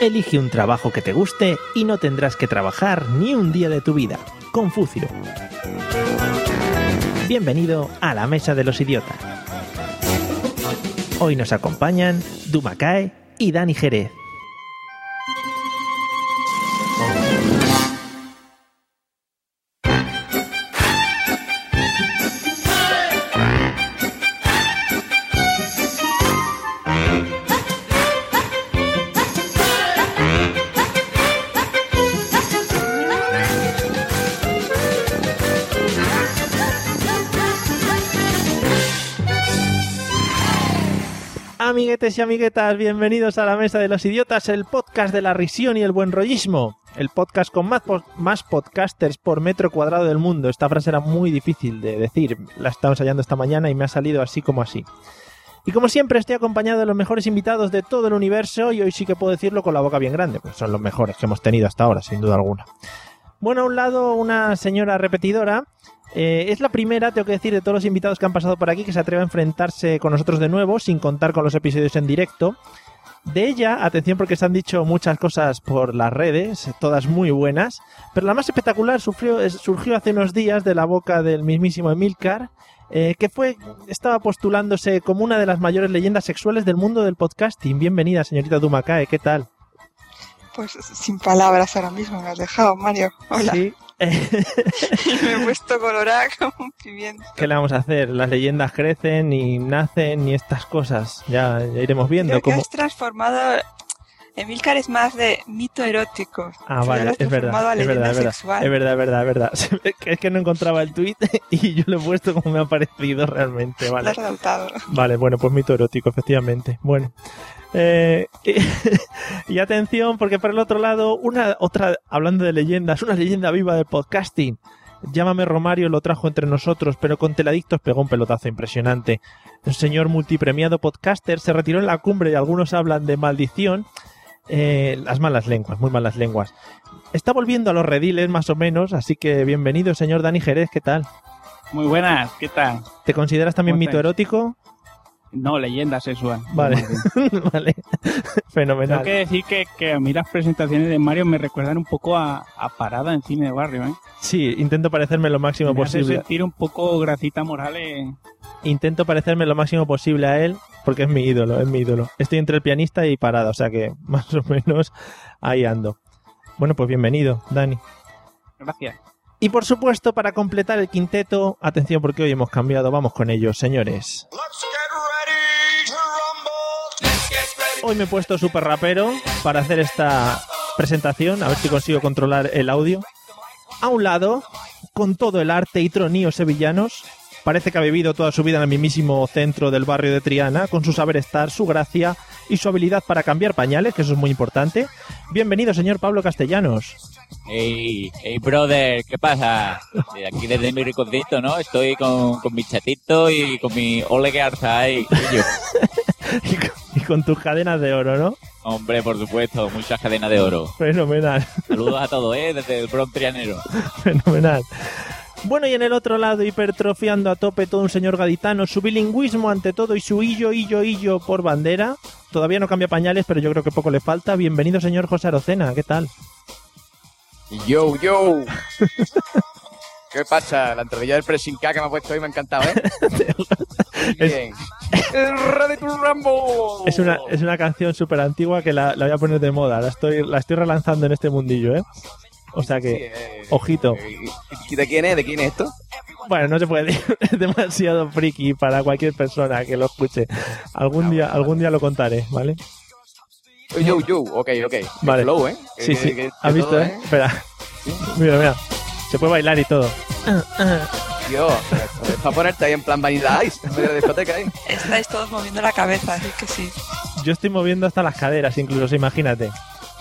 Elige un trabajo que te guste y no tendrás que trabajar ni un día de tu vida. Confucio. Bienvenido a la Mesa de los Idiotas. Hoy nos acompañan Dumakae y Dani Jerez. Y amiguetas, bienvenidos a la Mesa de los Idiotas, el podcast de la risión y el buen rollismo. El podcast con más, más podcasters por metro cuadrado del mundo. Esta frase era muy difícil de decir. La estaba ensayando esta mañana y me ha salido así como así. Y como siempre estoy acompañado de los mejores invitados de todo el universo y hoy sí que puedo decirlo con la boca bien grande, pues son los mejores que hemos tenido hasta ahora, sin duda alguna. Bueno, a un lado una señora repetidora. Eh, es la primera, tengo que decir, de todos los invitados que han pasado por aquí que se atreve a enfrentarse con nosotros de nuevo, sin contar con los episodios en directo. De ella, atención porque se han dicho muchas cosas por las redes, todas muy buenas, pero la más espectacular sufrió- surgió hace unos días de la boca del mismísimo Emilcar, eh, que fue, estaba postulándose como una de las mayores leyendas sexuales del mundo del podcasting. Bienvenida, señorita Dumakae, ¿qué tal? Pues sin palabras ahora mismo me has dejado, Mario. Hola. Sí. Eh, me he puesto colorada como un pimiento. ¿Qué le vamos a hacer? Las leyendas crecen y nacen y estas cosas. Ya, ya iremos viendo Creo que cómo. has transformado... Emilcar es más de mito erótico. Ah, vale, lo has es verdad, a es verdad, es verdad, es verdad, es verdad, es verdad. Que Es que no encontraba el tweet y yo lo he puesto como me ha parecido realmente, Lo vale. has adoptado. Vale, bueno, pues mito erótico, efectivamente. Bueno. Eh, y, y atención, porque por el otro lado, una otra, hablando de leyendas, una leyenda viva del podcasting. Llámame Romario lo trajo entre nosotros, pero con Teladictos pegó un pelotazo impresionante. Un señor multipremiado podcaster se retiró en la cumbre y algunos hablan de maldición. Eh, las malas lenguas, muy malas lenguas. Está volviendo a los rediles más o menos, así que bienvenido, señor Dani Jerez, ¿qué tal? Muy buenas, ¿qué tal? ¿Te consideras también ¿Cómo mito estáis? erótico? No, leyenda sexual. Vale. Vale, fenomenal. Tengo que decir que, que a mí las presentaciones de Mario me recuerdan un poco a, a Parada en cine de barrio, ¿eh? Sí, intento parecerme lo máximo Me hace posible. sentir un poco Gracita Morales. Intento parecerme lo máximo posible a él porque es mi ídolo, es mi ídolo. Estoy entre el pianista y parada, o sea que más o menos ahí ando. Bueno, pues bienvenido, Dani. Gracias. Y por supuesto, para completar el quinteto, atención porque hoy hemos cambiado, vamos con ellos, señores. Hoy me he puesto súper rapero para hacer esta presentación, a ver si consigo controlar el audio. A un lado, con todo el arte y troníos sevillanos, parece que ha vivido toda su vida en el mismísimo centro del barrio de Triana, con su saber estar, su gracia y su habilidad para cambiar pañales, que eso es muy importante. Bienvenido, señor Pablo Castellanos. Hey, hey, brother, ¿qué pasa? Aquí desde mi ricocito, ¿no? Estoy con, con mi chatito y con mi ole que arza ahí. y, con, y con tus cadenas de oro, ¿no? Hombre, por supuesto, muchas cadenas de oro. Fenomenal, Saludos a todos, ¿eh? Desde el Bronx Trianero. fenomenal. Bueno, y en el otro lado, hipertrofiando a tope todo un señor gaditano, su bilingüismo ante todo y su illo, illo, illo por bandera. Todavía no cambia pañales, pero yo creo que poco le falta. Bienvenido, señor José Arocena, ¿qué tal? Yo, yo. ¿Qué pasa? La entradilla del pressing K que me ha puesto hoy me ha encantado, ¿eh? Es- bien. ¡El Ready to Rambo! Es una, es una canción súper antigua que la, la voy a poner de moda. La estoy, la estoy relanzando en este mundillo, ¿eh? O sea Sí, que, eh, ojito. ¿Y de quién es? ¿De quién es esto? bueno, no se puede decir. Es demasiado friki para cualquier persona que lo escuche. Algún día, algún día lo contaré, ¿vale? Yo, yo, ok, ok. Vale. Flow, ¿eh? Sí, que- sí. que- ¿Has visto, todo, eh? Espera. Mira, mira. Se puede bailar y todo. Dios, es para ponerte ahí en plan Vanilla Ice, en vez de discoteca ahí. Estáis todos moviendo la cabeza, así que sí. Yo estoy moviendo hasta las caderas, incluso, imagínate.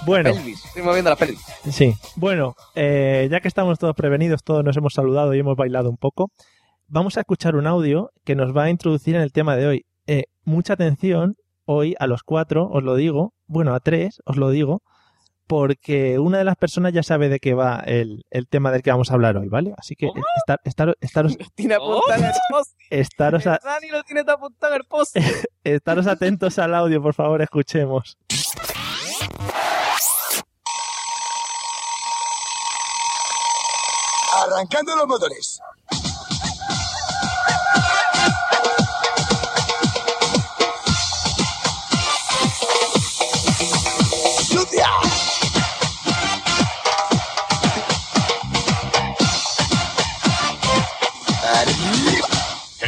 Bueno, Pelvis. Estoy moviendo la pelvis. sí. Bueno, eh, ya que estamos todos prevenidos, todos nos hemos saludado y hemos bailado un poco, vamos a escuchar un audio que nos va a introducir en el tema de hoy. Eh, mucha atención, hoy a los cuatro, os lo digo, bueno, a tres, os lo digo, porque una de las personas ya sabe de qué va el, el tema del que vamos a hablar hoy, ¿vale? Así que estar, estar- estaros, Tiene apuntado en el post. estaros, a- Dani lo tiene apuntado el post. estaros atentos al audio, por favor, escuchemos. Arrancando los motores.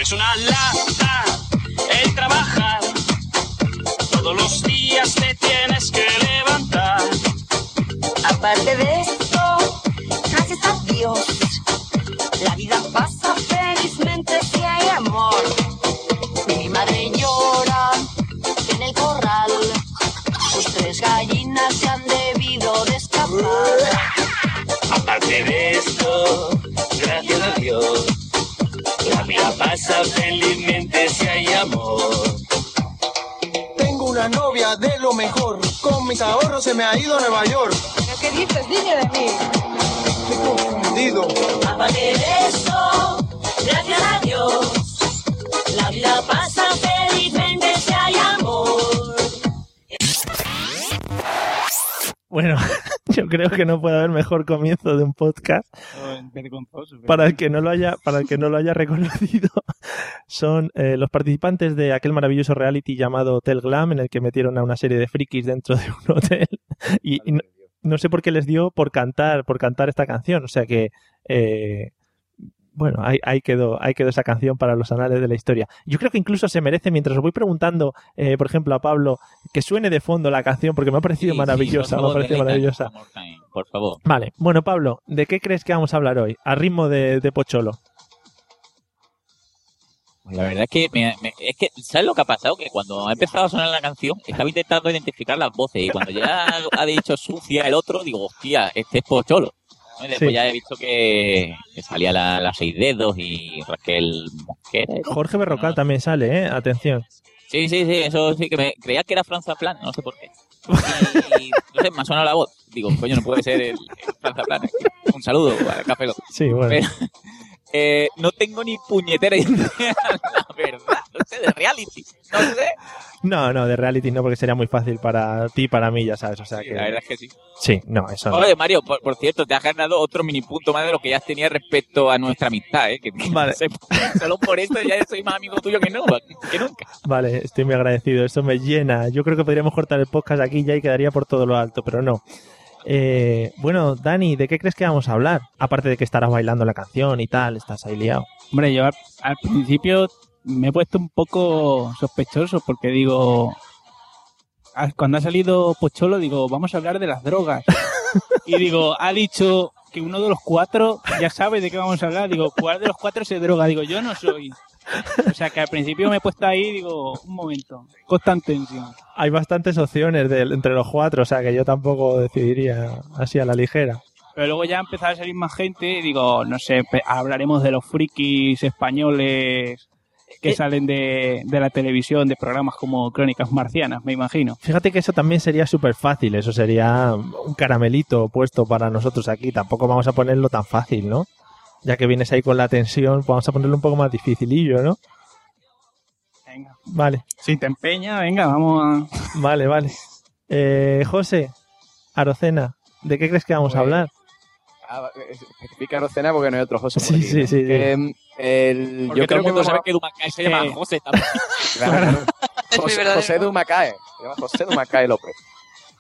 Es una lata el trabajar. Todos los días te tienes que levantar. Aparte de esto, gracias a Dios, mis ahorros se me ha ido a Nueva York. ¿Qué dices? Dime de mí. Estoy confundido. Aparte de esto, gracias a Dios, la vida pasa felizmente si hay amor. Bueno, creo que no puede haber mejor comienzo de un podcast. Para el que no lo haya para el que no lo haya reconocido son eh, los participantes de aquel maravilloso reality llamado Hotel Glam en el que metieron a una serie de frikis dentro de un hotel. Y, y no, no sé por qué les dio por cantar por cantar esta canción. O sea que eh, bueno, ahí, ahí quedó, ahí quedó esa canción para los anales de la historia. Yo creo que incluso se merece, mientras os voy preguntando, eh, por ejemplo, a Pablo, que suene de fondo la canción, porque me ha parecido Sí, sí, maravillosa, por me ha favor, parecido maravillosa. Por favor. Vale, bueno, Pablo, ¿de qué crees que vamos a hablar hoy? A ritmo de, de Pocholo. Pues La verdad es que, me- me- es que, ¿sabes lo que ha pasado? Que cuando ha empezado a sonar la canción, estaba intentando identificar las voces y cuando ya ha dicho sucia el otro, digo, hostia, este es Pocholo. ¿No? Y Después Sí. ya he visto que, que salía la, la seis dedos y Raquel Mosquera. ¿no? Jorge Berrocal también sale, ¿eh? Atención. Sí, sí, sí, eso sí que me creía que era Franza Plan, no sé por qué. Y, no sé, me ha sonado la voz. Digo, coño, no puede ser el, el Franza Plan. Un saludo a Café Lock. Sí, bueno. Pero, eh, no tengo ni puñetera idea, la verdad. No sé, de reality. No sé. No, no, de reality no, porque sería muy fácil para ti y para mí, ya sabes. O sea Sí, que. la verdad es que sí. Sí, no, eso no. Oye, Mario, por, por cierto, te has ganado otro mini punto más de lo que ya tenía respecto a nuestra amistad, ¿eh? Que, que Vale. no sé, solo por eso ya soy más amigo tuyo que, no, que nunca. Vale, estoy muy agradecido. Eso me llena. Yo creo que podríamos cortar el podcast aquí ya y quedaría por todo lo alto, pero no. Eh, bueno, Dani, ¿de qué crees que vamos a hablar? Aparte de que estarás bailando la canción y tal, estás ahí liado. Hombre, yo al, principio me he puesto un poco sospechoso porque digo, ah, cuando ha salido Pocholo, digo, vamos a hablar de las drogas. y digo, ha dicho que uno de los cuatro ya sabe de qué vamos a hablar. Digo, ¿cuál de los cuatro se droga? Digo, yo no soy. O sea que al principio me he puesto ahí, digo, un momento, constante tensión. Hay bastantes opciones de- entre los cuatro, o sea que yo tampoco decidiría así a la ligera. Pero luego ya ha empezado a salir más gente y digo, no sé, pe- hablaremos de los frikis españoles que Eh. salen de, de la televisión, de programas como Crónicas Marcianas, me imagino. Fíjate que eso también sería súper fácil, eso sería un caramelito puesto para nosotros aquí. Tampoco vamos a ponerlo tan fácil, ¿no? Ya que vienes ahí con la tensión, pues vamos a ponerlo un poco más dificilillo, ¿no? Venga. Vale, Si te empeña, venga, vamos a... vale, vale. Eh, José, Arocena, ¿de qué crees que vamos a Pues, hablar? Ah, eh, especifica Rocena porque no hay otro José por Sí, aquí, sí, ¿no? sí, sí. Que, mm, el- Porque yo todo creo el que mundo vamos sabe a- que Dumacay se llama Eh. José también. Claro, José, José Dumacae. Se llama José Dumacae López.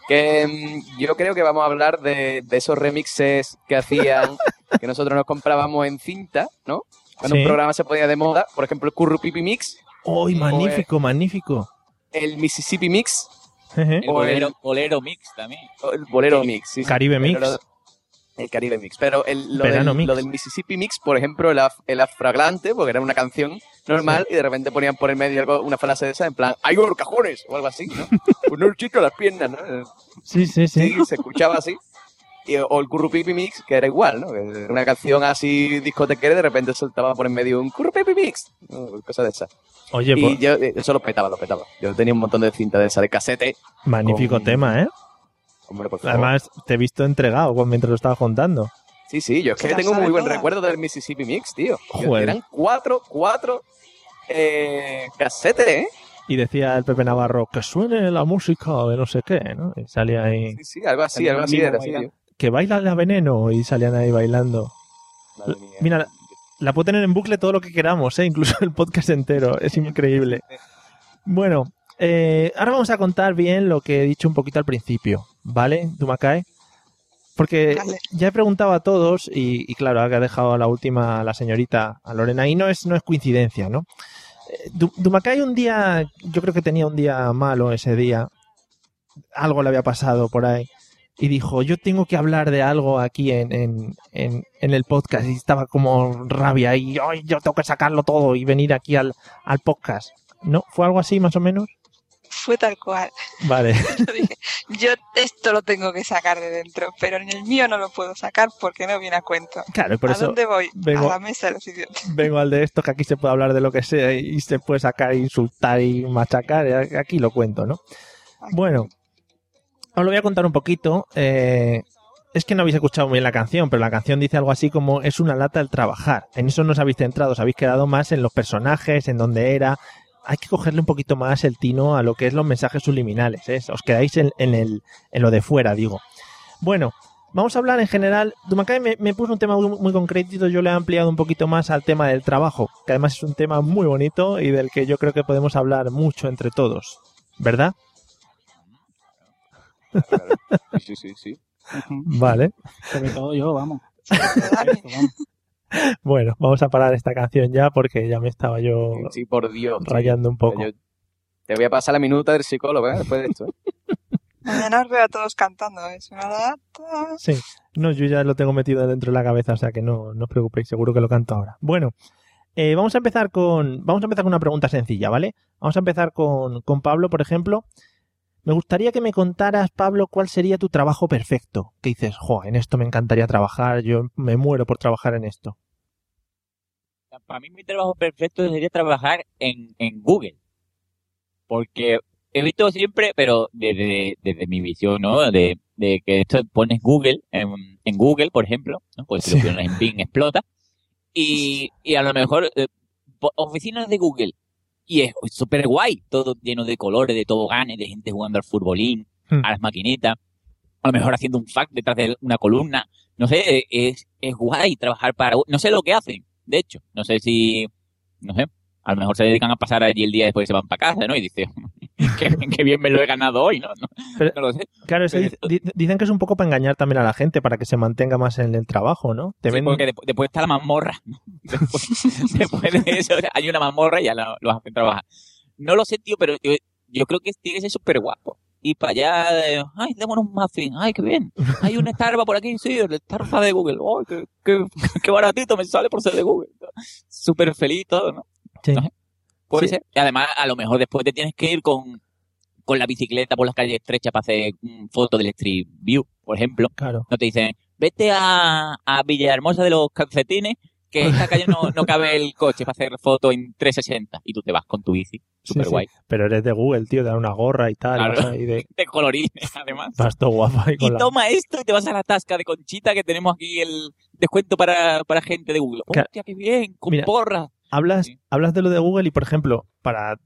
Que mm, yo creo que vamos a hablar de, de esos remixes que hacían, que nosotros nos comprábamos en cinta, ¿no? Cuando Sí. un programa se ponía de moda, por ejemplo, el Currupipi Mix, ¡Uy, magnífico, magnífico! el Mississippi Mix, Jeje. El O bolero, el- bolero mix también. el Bolero Mix. sí, sí. Caribe Mix. Lo- El Caribe Mix. Pero el- lo, del, Mix. lo del Mississippi Mix, por ejemplo, era, era fragrante, porque era una canción normal, y de repente ponían por el medio algo, una frase de esa, en plan, ¡hay cajones! o algo así, ¿no? Pues no el chico las piernas, ¿no? Sí, sí, sí. Sí, se escuchaba así. Y- o el Currupipi Mix, que era igual, ¿no? Una canción así discotequera y de repente soltaba por en medio un Currupipi Mix. ¿no? Cosa de esas. Oye, y pues, yo, eh, eso lo petaba, lo petaba. Yo tenía un montón de cinta de esa de casete. magnífico con- tema, ¿eh? Hombre, por favor. Además, te he visto entregado mientras lo estaba contando. Sí, sí, yo es que tengo muy buen toda. recuerdo del Mississippi Mix, tío. Joder. Eran cuatro, cuatro eh, casetes, ¿eh? Y decía el Pepe Navarro, que suene la música de no sé qué, ¿no? Y salía ahí, Sí, sí, algo así, algo así era. así, bailando. Que baila la veneno, y salían ahí bailando. yo. Madre mía. Mira, La puedo tener en bucle todo lo que queramos, ¿eh? incluso el podcast entero. Es increíble. Bueno, eh, ahora vamos a contar bien lo que he dicho un poquito al principio, ¿vale, Dumacay? Porque Vale. ya he preguntado a todos y, y claro, ha dejado a la última a la señorita, a Lorena, y no es, no es coincidencia, ¿no? Eh, Du- Dumacay un día, yo creo que tenía un día malo ese día, algo le había pasado por ahí, y dijo, yo tengo que hablar de algo aquí en, en, en, en el podcast, y estaba como rabia, y "Ay, yo tengo que sacarlo todo y venir aquí al, al podcast. ¿No? ¿Fue algo así más o menos? Fue tal cual. Vale. Yo dije, yo esto lo tengo que sacar de dentro, pero en el mío no lo puedo sacar porque no viene a cuento. Claro, por ¿A eso dónde voy? vengo- A la mesa de los idiotas. vengo al de esto, que aquí se puede hablar de lo que sea y se puede sacar, insultar y machacar. Aquí lo cuento, ¿no? Bueno, os lo voy a contar un poquito. eh, es que no habéis escuchado bien la canción, pero la canción dice algo así como es una lata el trabajar. En eso no os habéis centrado, os habéis quedado más en los personajes, en dónde era. Hay que cogerle un poquito más el tino a lo que es los mensajes subliminales. ¿eh? Os quedáis en, el, en lo de fuera, digo. Bueno, vamos a hablar en general. Dumacay me, me puso un tema muy, muy concreto, yo le he ampliado un poquito más al tema del trabajo, que además es un tema muy bonito y del que yo creo que podemos hablar mucho entre todos. ¿Verdad? Sí, sí, sí. Vale. Sobre todo yo, vamos. Dani. Esto, vamos. Bueno, vamos a parar esta canción ya porque ya me estaba yo Sí, por Dios. rayando un poco. Yo- te voy a pasar la minuta del psicólogo, ¿eh? Después de esto. ¿eh? Mañana os veo a todos cantando. Lata. Sí, no, yo ya lo tengo metido dentro de la cabeza, o sea que no, no os preocupéis, seguro que lo canto ahora. Bueno, eh, vamos a empezar con vamos a empezar con una pregunta sencilla, ¿vale? Vamos a empezar con, con Pablo, por ejemplo. Me gustaría que me contaras, Pablo, cuál sería tu trabajo perfecto. Que dices, jo, en esto me encantaría trabajar, yo me muero por trabajar en esto. Para mí mi trabajo perfecto sería trabajar en, en Google. Porque he visto siempre, pero desde, desde mi visión, ¿no? De, de que esto pones Google, en, en Google, por ejemplo, ¿no? Pues si Sí. lo pones en Bing explota. Y, y a lo mejor, eh, oficinas de Google. Y es súper guay, todo lleno de colores, de toboganes, de gente jugando al futbolín, Hmm. a las maquinitas. A lo mejor haciendo un fact detrás de una columna. No sé, eh, es, es guay trabajar para... No sé lo que hacen, de hecho. No sé si... No sé. A lo mejor se dedican a pasar allí el día y después se van para casa, ¿no? Y dice, qué, qué bien me lo he ganado hoy, ¿no? No, Pero- no lo sé. Claro, eso dice- di- dicen que es un poco para engañar también a la gente, para que se mantenga más en el trabajo, ¿no? Te Sí, ven- porque después, después está la mazmorra. Después, después de eso hay una mazmorra y ya lo- los hacen trabajar. No lo sé, tío, pero yo, yo creo que tiene que ser súper guapo. Y para allá, eh, ay, démonos un muffin, ay, qué bien. Hay un Starbucks por aquí, sí, el Starbucks de Google. Ay, qué, qué, qué baratito me sale por ser de Google. Súper feliz todo, ¿no? Sí. No. Puede Sí. ser. Y además, a lo mejor después te tienes que ir con, con la bicicleta por las calles estrechas para hacer fotos del Street View, por ejemplo. Claro. No te dicen, vete a, a Villahermosa de los calcetines, que en esta calle no, no cabe el coche para hacer fotos en 360. Y tú te vas con tu bici. Súper sí. guay. Pero eres de Google, tío, te dan una gorra y tal. Claro. Y de... De colorines, además. Vas todo guapo ahí Y con la... toma esto y te vas a la tasca de Conchita que tenemos aquí el descuento para, para gente de Google. Hostia, qué bien, con Mira, porra. Hablas, Sí. hablas de lo de Google y, por ejemplo, para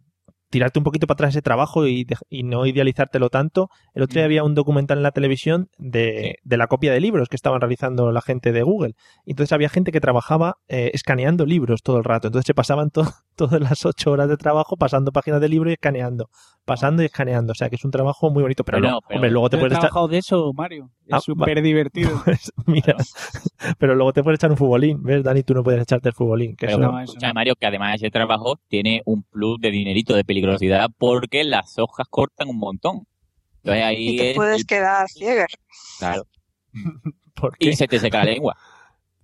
tirarte un poquito para atrás ese trabajo y, no idealizártelo tanto, el otro día había un documental en la televisión de, de la copia de libros que estaban realizando la gente de Google. Y entonces había gente que trabajaba eh, escaneando libros todo el rato. Entonces se pasaban to- todas las ocho horas de trabajo pasando páginas de libro y escaneando. Pasando y escaneando. O sea que es un trabajo muy bonito. Pero, no, pero hombre, luego te puedes echar... trabajado de eso, Mario. Ah, Es súper divertido. pues, mira, pero luego te puedes echar un futbolín. ¿Ves, Dani? Tú no puedes echarte el futbolín. Que Pero eso- no, eso escucha, no. Mario, que además ese trabajo tiene un plus de dinerito de peligrosidad porque las hojas cortan un montón. Entonces ahí Y te es- puedes quedar ciego. Claro. ¿Por qué? Y se te seca la lengua.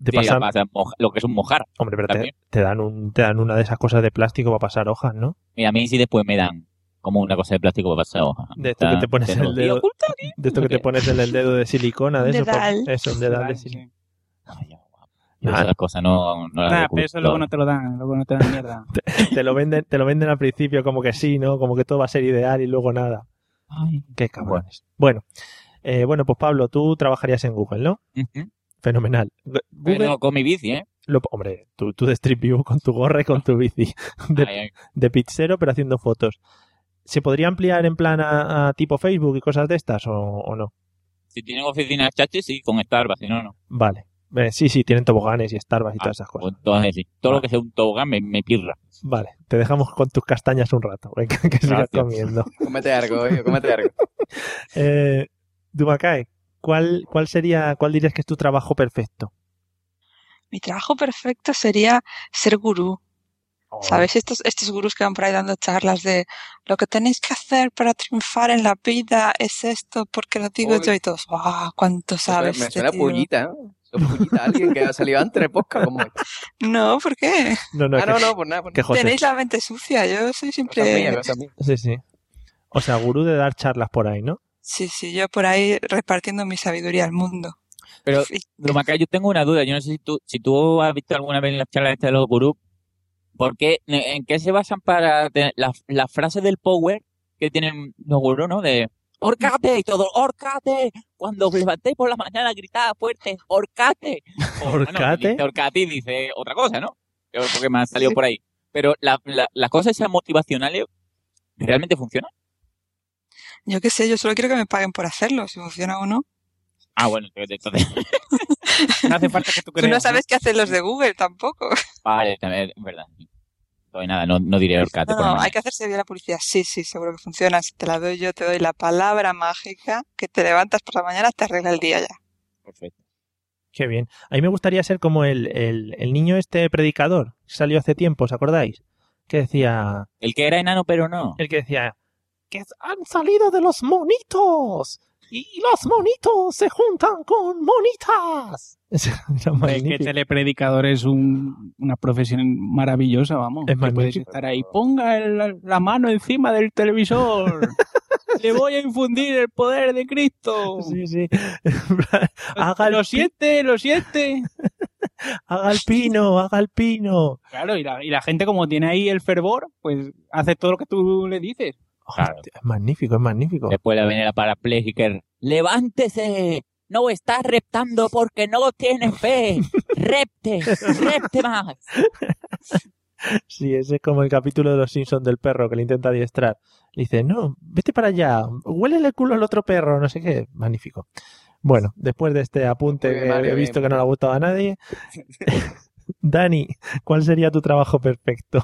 Te Sí, pasan- pasa lo que es un mojar. Hombre, pero te, te dan un, te dan una de esas cosas de plástico para pasar hojas, ¿no? Y a mí sí después me dan como una cosa de plástico para pasar hoja. De esto que te pones en el dedo. oculta. De esto que te pones en el dedo de silicona, de eso. por- dedal. eso, un dedal de silicona. Ay, ya, guapo. Yo Nada. esas cosas no, no las Nah, pero eso luego no te lo dan, luego no te dan mierda. Te lo venden, te lo venden al principio como que sí, ¿no? Como que todo va a ser ideal y luego nada. Ay. Qué cabrones. Bueno, eh, bueno, pues Pablo, tú trabajarías en Google, ¿no? Ujú. Fenomenal. Google, Pero con mi bici, ¿eh? lo- hombre, tú, tú de Street View con tu gorra y con tu bici. De, Ay, ay. de pizzero, pero haciendo fotos. ¿Se podría ampliar en plan a, a tipo Facebook y cosas de estas o, o no? Si tienen oficinas chachi, sí, con Starbucks, si no, no. Vale. Eh, sí, sí, tienen toboganes y Starbucks y Ah, todas esas cosas. Pues entonces sí. Todo Vale. lo que sea un tobogán me, me pirra. Vale, te dejamos con tus castañas un rato. Venga, que sigas comiendo. Cómete algo, oye, cómete algo. Eh, Dumacay, ¿cuál, ¿cuál sería, cuál dirías que es tu trabajo perfecto? Mi trabajo perfecto sería ser gurú. Oh. ¿Sabes? Estos, estos gurús que van por ahí dando charlas de lo que tenéis que hacer para triunfar en la vida es esto, porque lo digo yo y todos, ¡wow! ¿Cuánto sabes? Me este suena tío?". pullita, ¿no? Pullita, alguien que ha salido antes de podcast como este. No, ¿por qué? No, no, Ah, que, no, no, pues nada, que nada. José. Tenéis la mente sucia, yo soy Cosa mía, siempre... cosa mía. Sí, sí. O sea, gurú de dar charlas por ahí, ¿no? Sí, sí, yo por ahí repartiendo mi sabiduría al mundo. Pero, Lumacay, yo tengo una duda. Yo no sé si tú, si tú has visto alguna vez en las charlas estas de los gurús, ¿por qué, en qué se basan para tener la, la frase del power que tienen los gurús, ¿no? De ¡Orcate! Y todo, ¡Orcate! Cuando os levantéis por la mañana, gritad fuerte, ¡Orcate! O, bueno, ¿Orcate? y dice otra cosa, ¿no? Yo creo que me han salido Sí. por ahí. Pero la, la- las cosas esas motivacionales realmente funcionan. Yo qué sé, yo solo quiero que me paguen por hacerlo, si funciona o no. Ah, bueno, entonces, No hace falta que tú Tú creas. no sabes qué hacen los de Google tampoco. vale, también, es verdad. Entonces, nada, no, no diré Orcate No, no, hay que hacerse bien la publicidad. Sí, sí, seguro que funciona. Si te la doy yo, te doy la palabra mágica que te levantas por la mañana, te arregla el día ya. Perfecto. Qué bien. A mí me gustaría ser como el, el, el niño este predicador que salió hace tiempo, ¿os acordáis? Que decía, El que era enano, pero no. el que decía, que han salido de los monitos y los monitos se juntan con monitas. Es que telepredicador es un- una profesión maravillosa, vamos. Es Que puedes estar ahí, ponga el- la mano encima del televisor. Le voy a infundir el poder de Cristo. Sí, sí. haga, el Lo siente, lo siente. haga el pino, haga el pino. Claro, y la, y la gente como tiene ahí el fervor, pues hace todo lo que tú le dices. Claro. Hostia, es magnífico, es magnífico. Después le viene la parapléjica. ¡Levántese! No está reptando porque no tiene fe. ¡Repte! ¡Repte más! Sí, ese es como el capítulo de los Simpsons del perro que le intenta adiestrar. Le dice, no, vete para allá, huele el culo al otro perro, no sé qué. Magnífico. Bueno, después de este apunte bien, que Mario, he visto bien. que no le ha gustado a nadie, Dani, ¿cuál sería tu trabajo perfecto?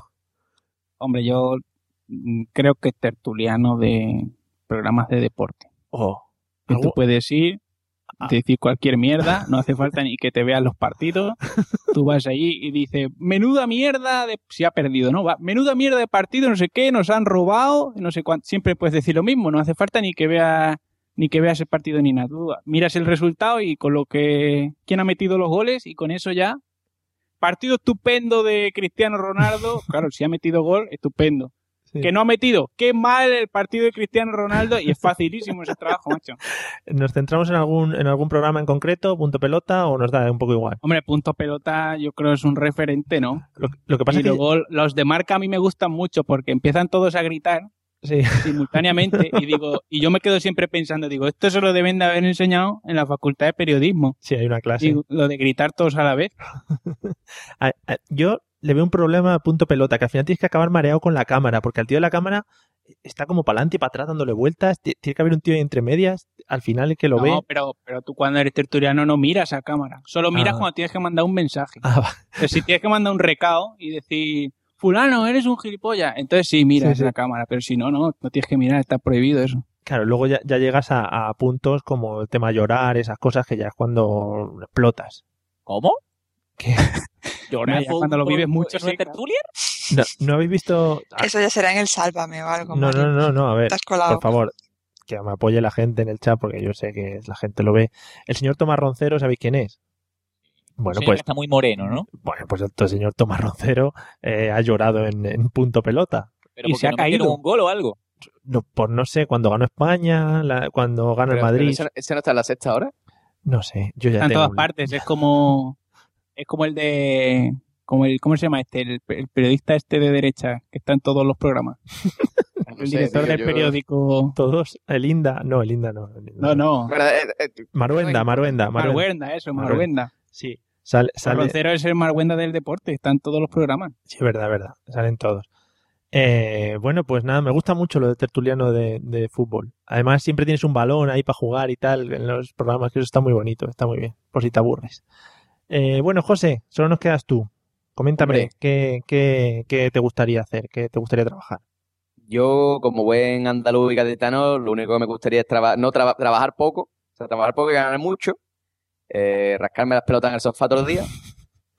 Hombre, yo creo que es tertuliano de programas de deporte. Oh, Que tú algo- puedes ir, Ah. decir cualquier mierda, no hace falta ni que te vean los partidos. Tú vas allí y dices, menuda mierda de... Si ha perdido, ¿no? Va, menuda mierda de partido, no sé qué, nos han robado, no sé cuánto. Siempre puedes decir lo mismo, no hace falta ni que veas ni que veas el partido ni nada. Tú miras el resultado y con lo que... ¿Quién ha metido los goles? Y con eso ya... Partido estupendo de Cristiano Ronaldo. Claro, si ha metido gol, estupendo. Sí. Que no ha metido, qué mal el partido de Cristiano Ronaldo y es facilísimo ese trabajo, macho. ¿Nos centramos en algún, en algún programa en concreto, punto pelota, o nos da un poco igual? Hombre, punto pelota yo creo es un referente, ¿no? Lo, lo que pasa Y es que... luego los de marca a mí me gustan mucho porque empiezan todos a gritar Sí, simultáneamente y digo y yo me quedo siempre pensando, digo, esto se lo deben de haber enseñado en la facultad de periodismo. sí, hay una clase. Digo, lo de gritar todos a la vez. A- a- yo le veo un problema a punto pelota, que al final tienes que acabar mareado con la cámara, porque al tío de la cámara está como para adelante y para atrás dándole vueltas, ti- tiene que haber un tío ahí entre medias, al final el que lo no, ve... pero pero tú cuando eres tertuliano no miras a cámara, solo miras Ah. cuando tienes que mandar un mensaje. Ah. Pero si tienes que mandar un recado y decir, fulano, eres un gilipollas, entonces sí miras Sí, sí. la cámara, pero si no, no, no tienes que mirar, está prohibido eso. Claro, luego ya, ya llegas a, a puntos como el tema llorar, esas cosas que ya es cuando explotas. ¿Cómo? ¿Qué? Cuando lo vives mucho, ¿Es tertulia? No, ¿no habéis visto...? Eso ya será en el Sálvame o algo. no, no, no, no, a ver, por favor. que me apoye la gente en el chat porque yo sé que la gente lo ve. El señor Tomás Roncero, ¿sabéis quién es? Bueno, pues está muy moreno, ¿no? bueno, pues el señor Tomás Roncero eh, ha llorado en, en punto pelota. Pero Y se ha no caído. un gol o algo. No, por no sé, cuando ganó España, la- cuando gana el Pero- Madrid, ese, no está en la sexta hora. no sé, yo ya Está en todas un- partes. Es como. Es como el de. Como el, ¿Cómo se llama este? El, el periodista este de derecha que está en todos los programas. No El director del yo- periódico. todos, el Inda, no, el Inda no. el Inda No, no. Bueno, eh, eh, Maruenda, Maruenda, Maruenda. Marguenda, eso. Marguenda. Sí, sale, sale, Roncero es el Marguenda del deporte. Está en todos los programas. sí, verdad, verdad, salen todos. Eh, bueno, pues nada, me gusta mucho lo de tertuliano de, de fútbol. Además, siempre tienes un balón ahí para jugar y tal en los programas, que eso está muy bonito, está muy bien, por si te aburres. Eh, bueno, José, solo nos quedas tú. Coméntame. ¿qué, qué, qué te gustaría hacer? ¿Qué te gustaría trabajar? Yo, como buen andaluz y gaditano, lo único que me gustaría es traba- no traba- trabajar poco, o sea, trabajar poco y ganar mucho, eh, rascarme las pelotas en el sofá todos los días,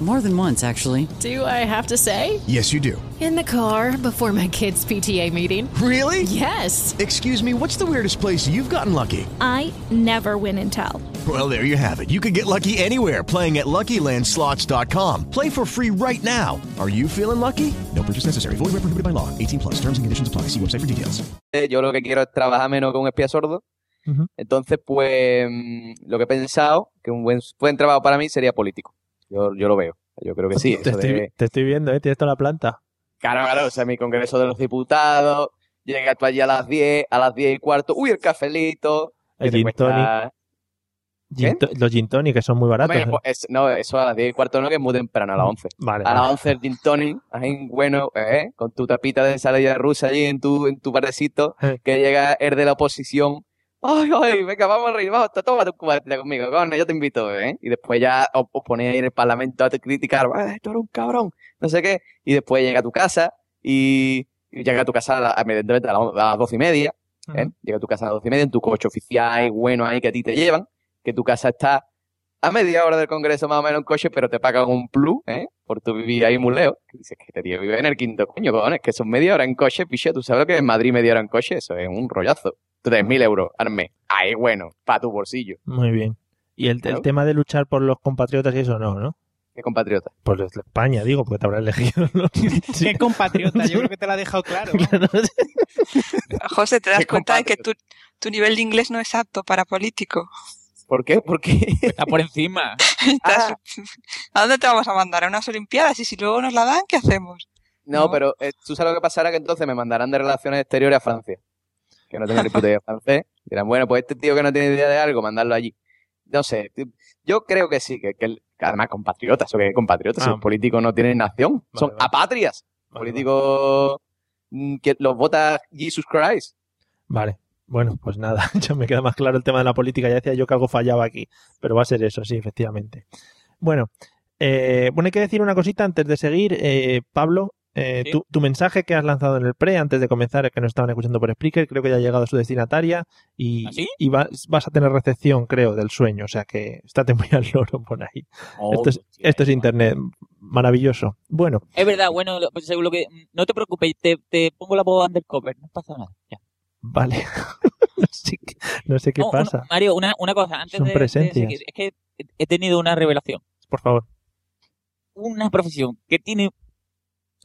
More than once, actually. Do I have to say? Yes, you do. In the car before my kids' PTA meeting. Really? Yes. Excuse me, what's the weirdest place you've gotten lucky? I never win and tell. Well, there you have it. You can get lucky anywhere playing at LuckyLandSlots.com. Play for free right now. Are you feeling lucky? No purchase necessary. Void where prohibited by law. 18 plus. Terms and conditions apply. See website for details. Eh, Yo lo que quiero es trabajar menos que un espía sordo. Ujú. Entonces, pues, mm, lo que he pensado, que un buen, buen trabajo para mí sería político. Yo, yo lo veo. Yo creo que sí. te, estoy, de- te estoy viendo, ¿eh? Tienes toda la planta. Claro, claro, o sea, mi congreso de los diputados, llega tú allí a las 10, a las 10 y cuarto, uy, el cafelito. El gin cuesta-. Gin los gin tonic, que son muy baratos. ¿eh? pues, es- no, eso a las 10 y cuarto no, que es muy temprano, a las 11. Vale, A las vale. 11 el gin tonic, ahí, bueno, eh, con tu tapita de ensalada rusa allí en tu, en tu barecito, Eh. que llega el de la oposición. Ay, ay, venga, vamos a reír, vamos, toma tu cubatita conmigo, coño, yo te invito, ¿eh? Y después ya os, os ponéis ahí en el parlamento a te criticar, "Ah, tú eres un cabrón, no sé qué. Y después llega a tu casa y, y llega a tu casa a, la- a las, a las doce y media, ¿eh? Ujú. Llega a tu casa a las doce y media en tu coche oficial, bueno, ahí que a ti te llevan, que tu casa está a media hora del Congreso más o menos en coche, pero te pagan un plus, ¿eh? Por tu vivir ahí muy lejos. Que dices que este tío vive en el quinto coño, cojones, que son media hora en coche, piche, ¿tú sabes lo que es Madrid media hora en coche? Eso es un rollazo. 3.000 euros al mes. Ahí, bueno, para tu bolsillo. Muy bien. Y el, el tema de luchar por los compatriotas y eso no, ¿no? Qué compatriota. Por España, digo, porque te habrás elegido. ¿no? Sí. Qué compatriota, yo creo que te lo ha dejado claro. José, ¿te das cuenta de que tu, tu nivel de inglés no es apto para político? ¿Por qué? ¿Por qué? Está por encima. Estás- Ah. ¿A dónde te vamos a mandar? ¿A unas Olimpiadas? Y si luego nos la dan, ¿qué hacemos? No, No. pero eh, tú sabes lo que pasará que entonces me mandarán de relaciones exteriores a Francia. Que no tengo ni puta idea de francés. Dirán, bueno, pues este tío que no tiene idea de algo, mandarlo allí. No sé, yo creo que sí, que, que el- que además compatriotas, o que compatriotas, si Ah. los políticos no tienen nación, son vale. apatrias. Vale, políticos mm, que los vota Jesus Christ. Vale. Bueno, pues nada, ya me queda más claro el tema de la política. Ya decía yo que algo fallaba aquí, pero va a ser eso, sí, efectivamente. Bueno, eh, bueno, hay que decir una cosita antes de seguir. Eh, Pablo, eh, Sí. tu, tu mensaje que has lanzado en el pre antes de comenzar, que nos estaban escuchando por Spreaker, creo que ya ha llegado a su destinataria y, ¿Ah, sí? y vas, vas a tener recepción, creo, del sueño. O sea que estate muy al loro por ahí. esto, es, hostia, esto es internet. Maravilloso. Bueno, Es verdad, bueno, pues según lo que. No te preocupes, te, te pongo la voz undercover, no pasa nada. Ya. vale. no, sé, qué- no una- pasa. Mario, una, una cosa, antes Son de, de presencias. seguir, es que he tenido una revelación. Por favor. Una profesión que tiene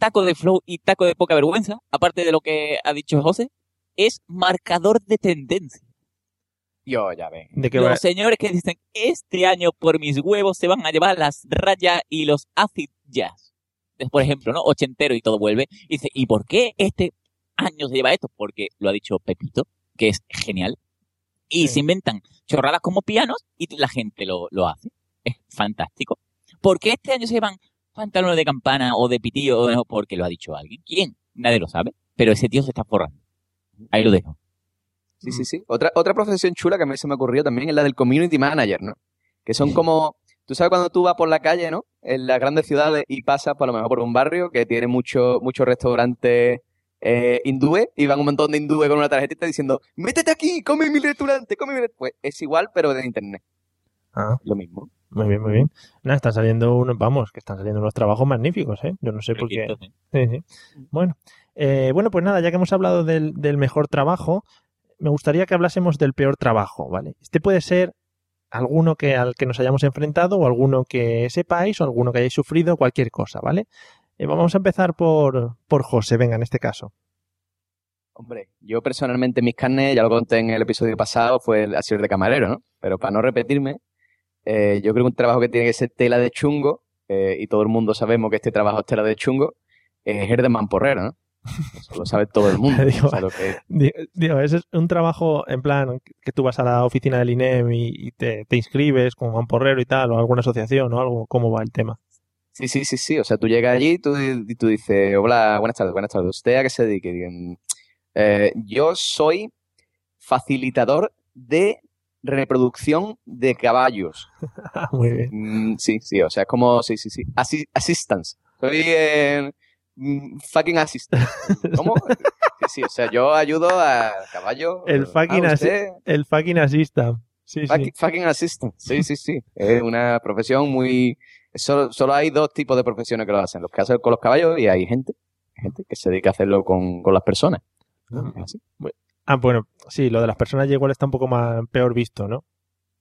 taco de flow y taco de poca vergüenza, aparte de lo que ha dicho José, es marcador de tendencia. Yo, ya ven. ¿De qué Los va? señores que dicen, este año por mis huevos se van a llevar las rayas y los acid jazz. Por ejemplo, ¿no? Ochentero y todo vuelve. Y dice, ¿y por qué este año se lleva esto? Porque lo ha dicho Pepito, que es genial. Y Sí. se inventan chorradas como pianos y la gente lo, lo hace. es fantástico. ¿Por qué este año se llevan pantalones de campana o de pitillo? o no? Porque lo ha dicho alguien. ¿Quién? Nadie lo sabe. Pero ese tío se está forrando. Ahí lo dejo. Sí, sí, sí. Otra, otra profesión chula que a mí se me ocurrió también es la del community manager, ¿no? Que son como, tú sabes cuando tú vas por la calle, ¿no? En las grandes ciudades y pasas por lo mejor por un barrio que tiene muchos muchos restaurantes eh, hindúes y van un montón de hindúes con una tarjetita diciendo, métete aquí, come en mi restaurante, come mi restaurante. Pues es igual, pero de internet. Ah, Lo mismo. Muy bien, muy bien. Nada, están saliendo unos, vamos, que están saliendo unos trabajos magníficos, ¿eh? Yo no sé por qué. Sí, sí. Bueno, eh, bueno, pues nada, ya que hemos hablado del, del mejor trabajo, me gustaría que hablásemos del peor trabajo, ¿vale? Este puede ser alguno que al que nos hayamos enfrentado o alguno que sepáis o alguno que hayáis sufrido, cualquier cosa, ¿vale? Eh, vamos a empezar por, por José, venga, en este caso. Hombre, yo personalmente mis carnes, ya lo conté en el episodio pasado, fue el así de camarero, ¿no? Pero para no repetirme, eh, yo creo que un trabajo que tiene que ser tela de chungo, eh, y todo el mundo sabemos que este trabajo es tela de chungo, es el de mamporrero, ¿no? Eso lo sabe todo el mundo. Digo, o sea, lo que- Di- Digo, ese es un trabajo en plan que tú vas a la oficina del INEM y, y te, te inscribes como mamporrero y tal, o alguna asociación o algo, ¿cómo va el tema? Sí, sí, sí, sí. O sea, tú llegas allí tú, y tú dices, hola, buenas tardes, buenas tardes. ¿Usted a qué se dedique? Digan, "Eh, yo soy facilitador de reproducción de caballos. Muy bien. Mm, sí, sí, o sea, es como, sí, sí, sí. Assi- assistance. Soy eh, mm, fucking assistant. ¿Cómo? Sí, sí, o sea, yo ayudo a caballos. El fucking, Ah, el fucking assistant. Sí, sí. fucking, assistant. Sí, sí, sí. Es una profesión muy... Solo, solo hay dos tipos de profesiones que lo hacen. Los que hacen con los caballos y hay gente, gente que se dedica a hacerlo con, con las personas. Es así. Ah, bueno, sí, lo de las personas ya igual está un poco más peor visto, ¿no?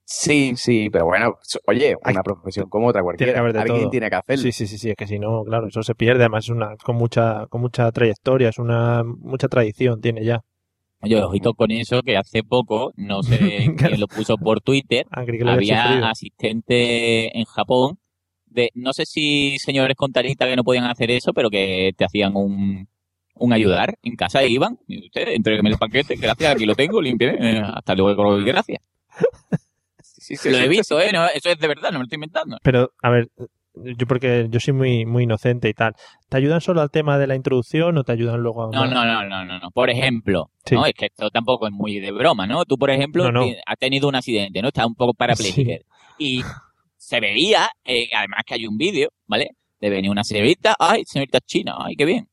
Sí, sí, pero bueno, oye, una profesión como otra Tiene cualquiera. que haber de Alguien todo. tiene que hacerlo. Sí, sí, sí, sí, es que si no, claro, eso se pierde, además es una con mucha con mucha trayectoria, es una mucha tradición tiene ya. Oye, ojito con eso, que hace poco, no sé quién lo puso por Twitter, Ah, había asistente en Japón de, no sé si señores con tarita que no podían hacer eso, pero que te hacían un, un ayudar en casa y iban, y usted, entrégueme el paquete, gracias, aquí lo tengo, limpie, eh, hasta luego, gracias. Sí, sí, lo sí, he sí, visto, ¿eh? No, eso es de verdad, no me lo estoy inventando. Pero a ver, yo porque yo soy muy muy inocente y tal. ¿Te ayudan solo al tema de la introducción o te ayudan luego a No, no, no, no, no, no. Por ejemplo, Sí. no, es que esto tampoco es muy de broma, ¿no? Tú, por ejemplo, No, no. has tenido un accidente, ¿no? Estás un poco parapléjico. Y se veía, eh, además que hay un vídeo, ¿vale? De venir una señorita, ay, señorita china, ay, qué bien.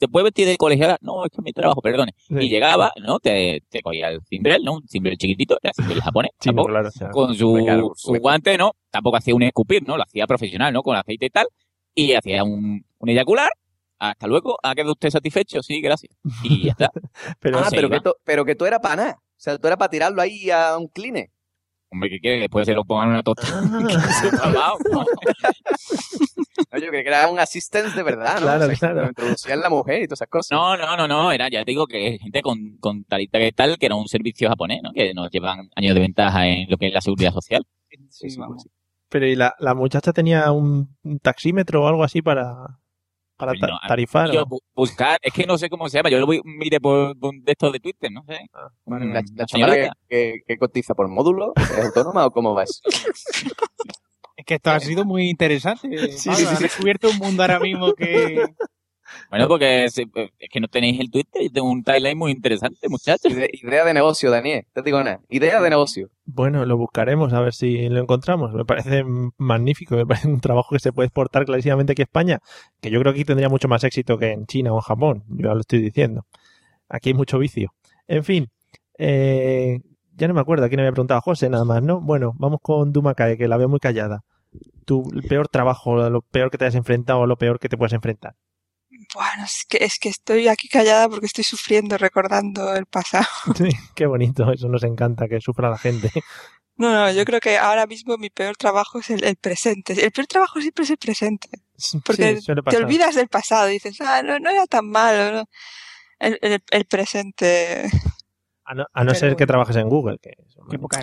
¿Te puedes vestir de colegiala? No, es que es mi trabajo, perdone. Sí. Y llegaba, ¿no? Te, te cogía el cimbrel, ¿no? Un cimbrel chiquitito, era cimbrel japonés, Chino, tampoco, claro, o sea, con su, cargo, su me- guante, ¿no? Tampoco hacía un escupir, ¿no? Lo hacía profesional, ¿no? Con aceite y tal. Y hacía un, un eyacular. Hasta luego, ¿ha quedado usted satisfecho? Sí, gracias. Y ya está. Pero, ah, pero que, to- pero que tú eras para nada. O sea, tú eras para tirarlo ahí a un cline. Hombre, ¿qué quiere? que Después se lo pongan en una tostada. Ah. No, yo creí que era un assistant de verdad, ¿no? Claro, O sea, claro. introducían la mujer y todas esas cosas. No, no, no, no, era, ya te digo que gente con, con talita que tal, que era un servicio japonés, ¿no? Que nos llevan años de ventaja en lo que es la seguridad social. Sí, sí, sí. pero y la, la muchacha tenía un, un taxímetro o algo así para para Pues ta- tarifar. Yo ¿no? bu- buscar, es que no sé cómo se llama, yo lo voy, mire por, por de estos de Twitter, no sé. Vale, Mm, la, la la chavala que, señorita. que- que cotiza por módulo, ¿es autónoma o cómo va eso? Es que esto ha sido muy interesante. Sí, Pablo, sí, has sí. descubierto un mundo ahora mismo que... Bueno, porque es, es que no tenéis el Twitter, yo tengo un timeline muy interesante, muchachos. Ide- idea de negocio, Daniel. Te digo nada. Idea de negocio. Bueno, lo buscaremos a ver si lo encontramos. Me parece magnífico, me parece un trabajo que se puede exportar clarísimamente aquí a España, que yo creo que aquí tendría mucho más éxito que en China o en Japón, yo ya lo estoy diciendo. Aquí hay mucho vicio. En fin, eh, ya no me acuerdo a quién me había preguntado, José, nada más, ¿no? Bueno, vamos con Dumakae, que la veo muy callada. Tu el peor trabajo, lo peor que te has enfrentado o lo peor que te puedes enfrentar. Bueno, es que, es que estoy aquí callada porque estoy sufriendo recordando el pasado. Sí, qué bonito, eso nos encanta, que sufra la gente. No, no, yo creo que ahora mismo mi peor trabajo es el, el presente. El peor trabajo siempre es el presente. Porque Sí, te olvidas del pasado y dices, ah, no, no era tan malo. ¿no? El, el, el presente. A no, a no Pero ser que trabajes en Google, que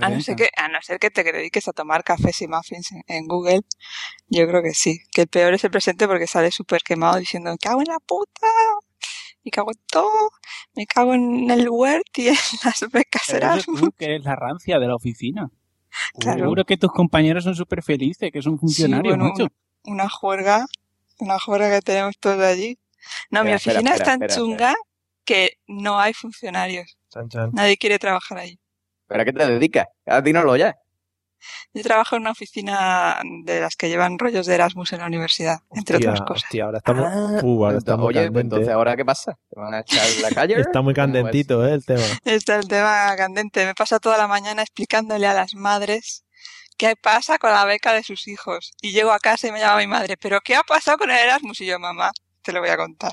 A no, ser que, a no ser que te dediques a tomar cafés y muffins en, en Google, yo creo que sí. Que el peor es el presente porque sale súper quemado diciendo, me cago en la puta, me cago en todo, me cago en el Word y en las becas Erasmus. tú, que eres la rancia de la oficina. Claro. Seguro que tus compañeros son súper felices, que son funcionarios, Sí, bueno, macho. Una juerga, una juerga que tenemos todos allí. No, mi Espera, oficina espera, es tan espera, chunga que no hay funcionarios. Chan, chan. Nadie quiere trabajar ahí. ¿Pero a qué te dedicas? A ti no lo ya. Yo trabajo en una oficina de las que llevan rollos de Erasmus en la universidad, entre otras cosas. hostia, ahora estamos. Ah, Uh, ahora está muy Oye, pues candente. entonces ahora qué pasa? ¿Te van a echar la calle? Está muy candentito, ¿eh? El tema. Este es el tema candente. Me pasa toda la mañana explicándole a las madres qué pasa con la beca de sus hijos. Y llego a casa y me llama mi madre, ¿pero qué ha pasado con el Erasmus? Y yo, mamá, te lo voy a contar.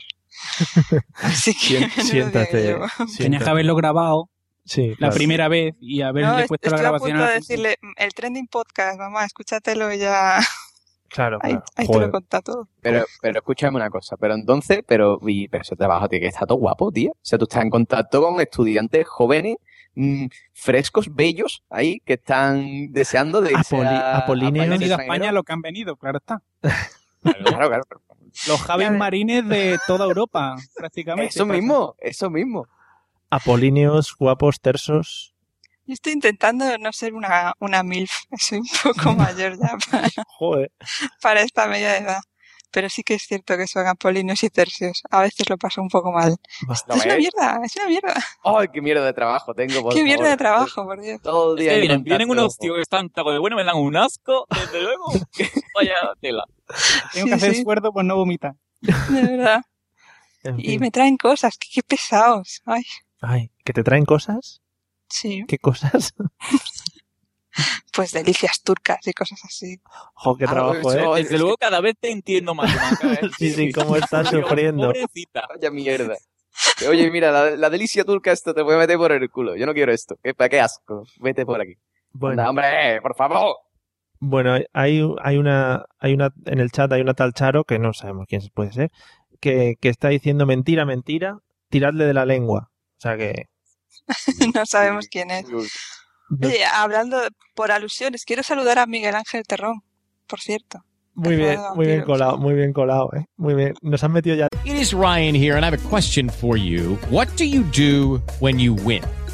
Así que... Siéntate. llevo. Tenías que haberlo grabado Sí, la claro. primera vez y haberle No, est- puesto la estoy a grabación punto a de la decirle, el trending podcast, mamá, escúchatelo y ya... Claro, Ahí, claro. ahí te lo conta todo. Pero, pero escúchame una cosa, pero entonces, pero, y, pero ese trabajo tiene que estar todo guapo, tío. O sea, tú estás en contacto con estudiantes jóvenes, mm, frescos, bellos, ahí, que están deseando de irse Apoli- a, apolíneos. a Han países venido a España lo que han venido, claro está. Claro, claro. Los Javis. Marines de toda Europa, prácticamente. Eso mismo, eso mismo. Apolíneos, guapos, tersos. Yo estoy intentando no ser una, una MILF, soy un poco mayor ya para, Joder. para esta media edad. Pero sí que es cierto que son apolíneos y tercios. A veces lo paso un poco mal. ¿Lo es una mierda, es una mierda. ¡Ay, qué mierda de trabajo tengo! por Qué mierda de trabajo, por Dios. Todo el Es día que vienen, unos tíos que están taco de bueno, me dan un asco, desde luego. Vaya tela. Tengo Sí, que hacer sí. esfuerzo por no vomitar. De verdad. En Y me traen cosas, qué, qué pesados. Ay, Ay, ¿que te traen cosas? sí. ¿Qué cosas? Pues delicias turcas y cosas así. Jo, qué Ah, trabajo, eso- ¿eh? Desde luego cada vez te entiendo más. Maca, ¿eh? Sí, sí, cómo estás sufriendo. Pobrecita. Vaya mierda. Oye, mira, la, la delicia turca esto te puede meter por el culo. Yo no quiero esto. ¿Qué, ¿Para qué asco? Vete por aquí. Bueno, Anda, hombre, por favor. bueno, hay, hay una, hay una, en el chat hay una tal Charo, que no sabemos quién puede ser, que, que está diciendo mentira, mentira, tiradle de la lengua. O sea que, no sabemos quién es. Oye, hablando de- por alusiones, quiero saludar a Miguel Ángel Terrón, por cierto. muy bien, muy bien colado, muy bien colado, ¿eh? Muy bien. Nos han metido ya. It is Ryan here, and I have a question for you. What do you do when you win?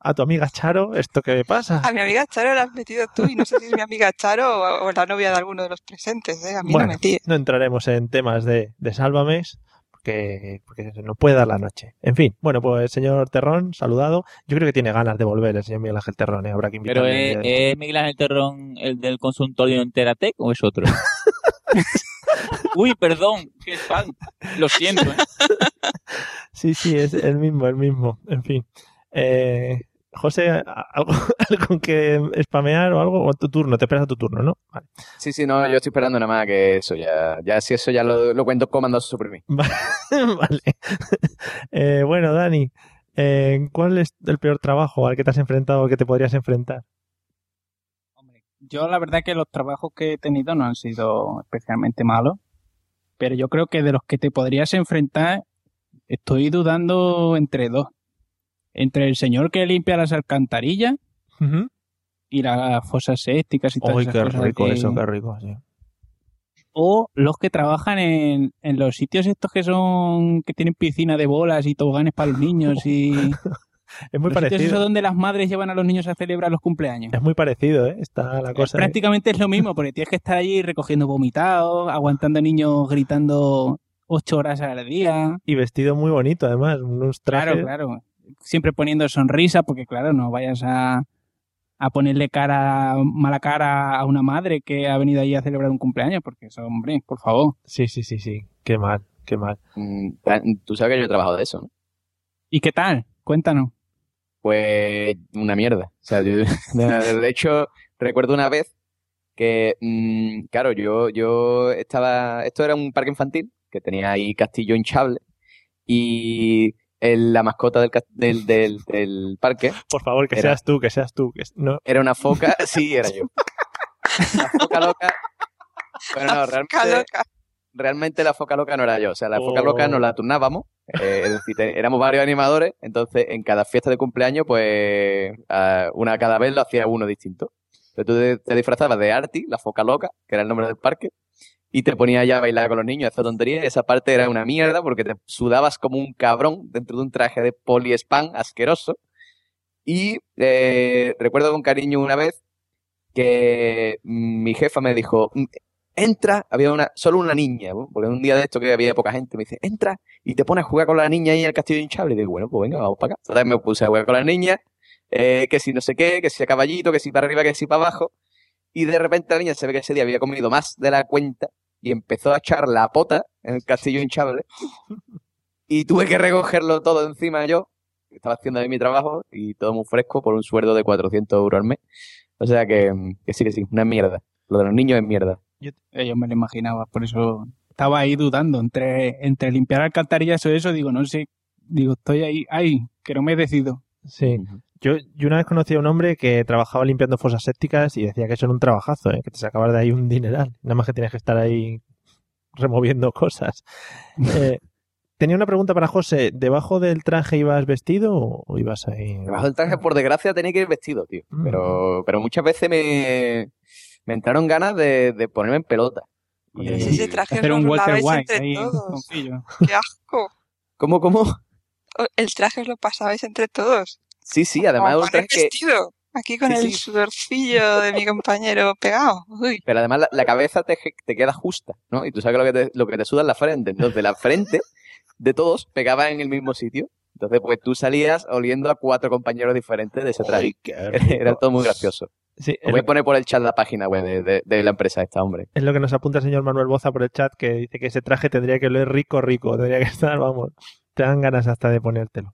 a tu amiga Charo, ¿esto qué me pasa? A mi amiga Charo la has metido tú y no sé si es mi amiga Charo o, o la novia de alguno de los presentes, ¿eh? A mí Bueno, no me no entraremos en temas de, de Sálvames, porque, porque se nos puede dar la noche. En fin, bueno, pues señor Terrón, saludado. Yo creo que tiene ganas de volver el señor Miguel Ángel Terrón, ¿eh? habrá que Pero invitarle. ¿es, un día de- ¿es Miguel Ángel Terrón el del consultorio Enteratec o es otro? Uy, perdón, qué fan. Lo siento. ¿eh? Sí, sí, es el mismo, el mismo. En fin. Eh, José, ¿algo, ¿algo que spamear o algo? O tu turno, te esperas a tu turno, ¿no? Vale. Sí, sí, no, yo estoy esperando nada más que eso. Ya, ya si eso ya lo, lo cuento comando suprimir. vale. Eh, bueno, Dani, eh, ¿cuál es el peor trabajo al que te has enfrentado o al que te podrías enfrentar? Yo la verdad que los trabajos que he tenido no han sido especialmente malos, pero yo creo que de los que te podrías enfrentar estoy dudando entre dos. Entre el señor que limpia las alcantarillas y las fosas sépticas y Uy, esas qué rico que- eso, qué rico, sí. O los que trabajan en, en los sitios estos que son que tienen piscina de bolas y toboganes para los niños y Es muy los sitios parecido. esos donde las madres llevan a los niños a celebrar los cumpleaños. Es muy parecido, ¿eh? Está la cosa. Prácticamente es lo mismo, porque tienes que estar allí recogiendo vomitados, aguantando niños gritando ocho horas al día. Y vestido muy bonito, además. Unos trajes. Claro, claro. Siempre poniendo sonrisa, porque claro, no vayas a, a ponerle cara, mala cara a una madre que ha venido ahí a celebrar un cumpleaños, porque eso, hombre, por favor. Sí, sí, sí, sí. Qué mal, qué mal. Mm, Tú sabes que yo he trabajado de eso, ¿no? ¿Y qué tal? Cuéntanos. Pues una mierda. O sea, yo, de, de hecho, recuerdo una vez que, mm, claro, yo, yo estaba, esto era un parque infantil que tenía ahí castillo hinchable y el- la mascota del, del, del, del parque Por favor, que Era- seas tú, que seas tú. Que no. era una foca, sí, era yo. La foca loca. Bueno, no, realmente, realmente la foca loca no era yo. O sea, la foca Oh. loca nos la turnábamos. eh, es decir, te- éramos varios animadores. Entonces, en cada fiesta de cumpleaños, pues, una cada vez lo hacía uno distinto. Entonces, tú te, te disfrazabas de Artie, la foca loca, que era el nombre del parque. Y te ponías ya a bailar con los niños, a hacer tonterías. Esa parte era una mierda porque te sudabas como un cabrón dentro de un traje de poliespan asqueroso. Y eh, recuerdo con cariño una vez que mi jefa me dijo, "Mm, entra, había una, solo una niña, porque un día de esto que había poca gente, me dice, entra y te pones a jugar con la niña ahí en el castillo hinchable. Y digo, bueno, pues venga, vamos para acá. Entonces me puse a jugar con la niña, eh, que si no sé qué, que si a caballito, que si para arriba, que si para abajo. Y de repente la niña se ve que ese día había comido más de la cuenta y empezó a echar la pota en el castillo hinchable. Y tuve que recogerlo todo encima yo. que Estaba haciendo ahí mi trabajo y todo muy fresco por un sueldo de 400 euros al mes. O sea que, que sí, que sí, una mierda. Lo de los niños es mierda. Yo, eh, yo me lo imaginaba, por eso estaba ahí dudando entre, entre limpiar alcantarillas o eso, digo, no sé, digo, estoy ahí, ay, que no me decido. Sí. Yo, yo una vez conocí a un hombre que trabajaba limpiando fosas sépticas y decía que eso era un trabajazo, ¿eh? que te sacabas de ahí un dineral. Nada más que tienes que estar ahí removiendo cosas. Eh, tenía una pregunta para José. ¿Debajo del traje ibas vestido o ibas ahí? Debajo del traje, por desgracia, tenía que ir vestido, tío. Mm. Pero, pero muchas veces me, me entraron ganas de, de ponerme en pelota. Y- Ese traje Hacer lo un Walter White entre ahí. ¡Qué asco! ¿Cómo, cómo? El traje os lo pasabais entre todos. Sí, sí, además de que... vestido. Aquí con Sí, el sí. sudorcillo de mi compañero pegado. Uy. Pero además la, la cabeza te, te queda justa, ¿no? Y tú sabes que lo que, te, lo que te suda es la frente. Entonces la frente de todos pegaba en el mismo sitio. Entonces pues tú salías oliendo a cuatro compañeros diferentes de ese traje. Era todo muy gracioso. Sí, Os voy a poner por el chat la página web de, de- de la empresa esta, hombre. Es lo que nos apunta el señor Manuel Boza por el chat, que dice que ese traje tendría que oler rico, rico. Tendría que estar, vamos, te dan ganas hasta de ponértelo.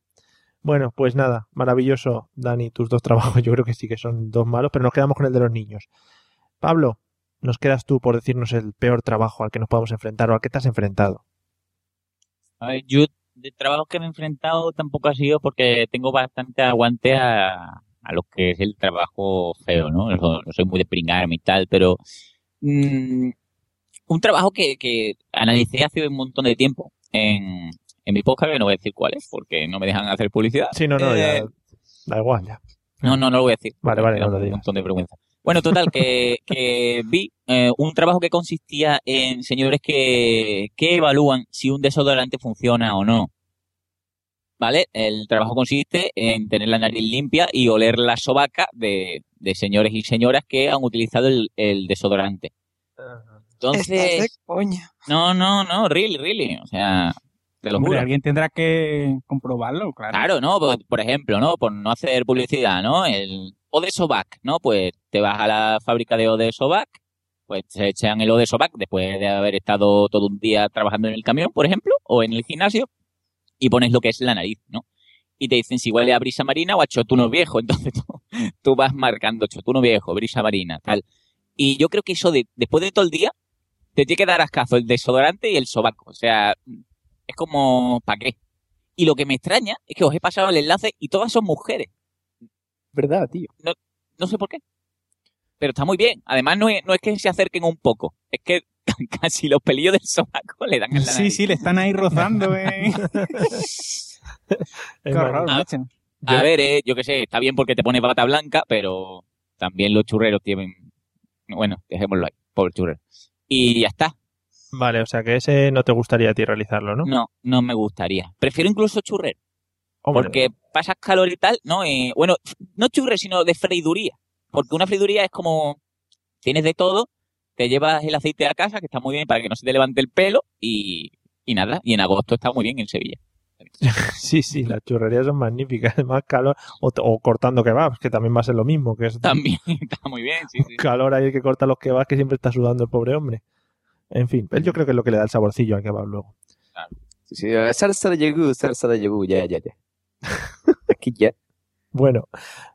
Bueno, pues nada, maravilloso, Dani, tus dos trabajos. Yo creo que sí que son dos malos, pero nos quedamos con el de los niños. Pablo, nos quedas tú por decirnos el peor trabajo al que nos podamos enfrentar o al que te has enfrentado. A ver, yo de trabajos que me he enfrentado tampoco ha sido porque tengo bastante aguante a, a lo que es el trabajo feo, ¿no? No, no soy muy de pringarme y tal, pero mm, un trabajo que, que analicé hace un montón de tiempo en, en mi podcast, que no voy a decir cuál es, porque no me dejan hacer publicidad. Sí, no, no, Eh, ya, da igual, ya. no, no, no lo voy a decir. Vale, vale, no lo un digas. montón de vergüenza. Bueno, total, que, que vi eh, un trabajo que consistía en señores que, que evalúan si un desodorante funciona o no. ¿Vale? El trabajo consiste en tener la nariz limpia y oler la sobaca de, de señores y señoras que han utilizado el, el desodorante. Estás de Entonces, coña. no, no, no, really, really. O sea, te lo Hombre, juro. alguien tendrá que comprobarlo, claro. Claro, ¿no? Por, por ejemplo, ¿no? Por no hacer publicidad, ¿no? El Odesovac, ¿no? Pues te vas a la fábrica de Odesovac, pues se echan el Odesovac después de haber estado todo un día trabajando en el camión, por ejemplo, o en el gimnasio, y pones lo que es la nariz, ¿no? Y te dicen si huele a brisa marina o a chotuno viejo. Entonces tú, tú vas marcando chotuno viejo, brisa marina, tal. Y yo creo que eso de, después de todo el día, te tiene que dar ascazo el desodorante y el sobaco. O sea, es como, ¿para qué? Y lo que me extraña es que os he pasado el enlace y todas son mujeres. ¿Verdad, tío? No, no sé por qué. Pero está muy bien. Además, no es, no es que se acerquen un poco. Es que casi los pelillos del sobaco le dan en la Sí, nariz. sí, le están ahí rozando, eh. Qué horror, macho. A ver, eh, yo qué sé, está bien porque te pone bata blanca, pero también los churreros tienen... Bueno, dejémoslo ahí, pobre churrero. Y ya está. Vale, o sea que ese no te gustaría a ti realizarlo, ¿no? No, no me gustaría. Prefiero incluso churrero. Hombre. Porque pasas calor y tal, ¿no? Eh, bueno, no churre, sino de freiduría. Porque una freiduría es como, tienes de todo, te llevas el aceite a casa, que está muy bien para que no se te levante el pelo, y, y nada, y en agosto está muy bien en Sevilla. Sí, sí, las churrerías son magníficas. Más calor. O, o cortando kebabs, que también va a ser lo mismo. Que es También está muy bien, sí, sí. calor ahí el que corta los kebabs que siempre está sudando el pobre hombre. En fin, yo creo que es lo que le da el saborcillo al kebab luego. Sí, sí, salsa de yogur, salsa de yogur, ya, ya, ya. Aquí ya. Bueno,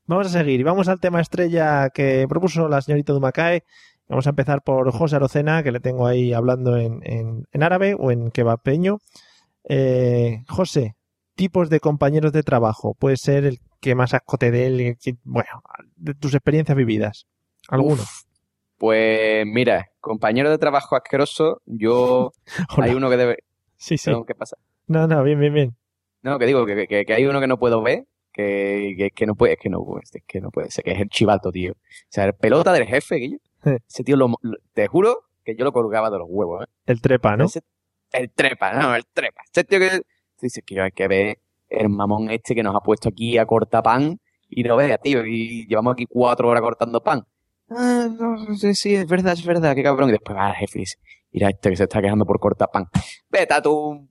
vamos a seguir y vamos al tema estrella que propuso la señorita Dumacae. Vamos a empezar por José Arocena, que le tengo ahí hablando en, en- en árabe o en kebapeño. Eh, José, tipos de compañeros de trabajo. Puede ser el que más asco te dé, el que- bueno, de tus experiencias vividas. ¿Alguno? Pues mira, compañero de trabajo asqueroso, yo... hay uno que debe... Sí, sí. Perdón, ¿qué pasa? No, no, bien, bien, bien. No, que digo, que, que, que hay uno que no puedo ver, que, que, que no puede, es que no, es que no puede ser, que es el chivato, tío. O sea, el pelota del jefe, Guillo. Ese tío, lo, te juro que yo lo colgaba de los huevos, ¿eh? El trepa, ¿no? Ese- el trepa, no, el trepa. Ese tío que dice que hay que ver el mamón este que nos ha puesto aquí a cortar pan y no vea, tío, y llevamos aquí cuatro horas cortando pan. Ah, no, sí, sí, es verdad, es verdad, qué cabrón. Y después va el jefe dice, mira este que se está quejando por cortar pan. Vete a tu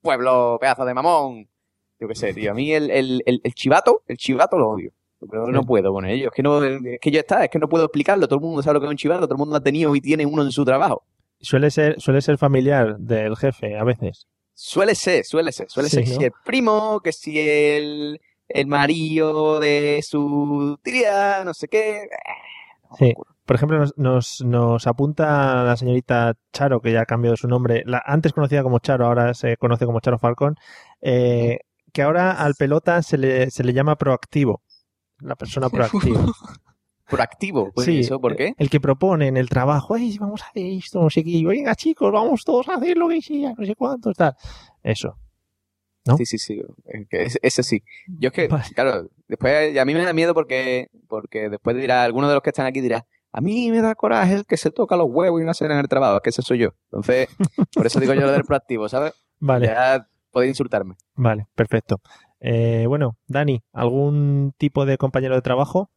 pueblo, pedazo de mamón. Yo qué sé, tío, a mí el, el, el, el chivato, el chivato lo odio. Pero no puedo con ello. Es que no, es que ya está, es que no puedo explicarlo. Todo el mundo sabe lo que es un chivato, todo el mundo ha tenido y tiene uno en su trabajo. Suele ser, suele ser familiar del jefe a veces. Suele ser, suele ser, suele Sí, ser. que ¿no? si el primo, que si el, el marido de su tía, no sé qué. Sí. Por ejemplo, nos, nos, nos apunta la señorita Charo, que ya ha cambiado su nombre. La, antes conocida como Charo, ahora se conoce como Charo Falcón. eh, que ahora al pelota se le, se le llama proactivo. La persona proactiva. Proactivo, pues Sí, eso, ¿por qué? El que propone en el trabajo, "Ey, vamos a hacer esto, no sé qué. Venga, chicos, vamos todos a hacer lo que sea, no sé cuánto, tal. Eso. ¿No? Sí, sí, sí. que Ese, ese sí. Yo es que, claro, después a mí me da miedo porque, porque después dirá, alguno de los que están aquí dirá, a mí me da coraje el que se toca los huevos y no hace nada en el trabajo, es que ese soy yo. Entonces, por eso digo yo lo del proactivo, ¿sabes? Vale. Ya podéis insultarme. Vale, perfecto. Eh, bueno, Dani, ¿algún tipo de compañero de trabajo?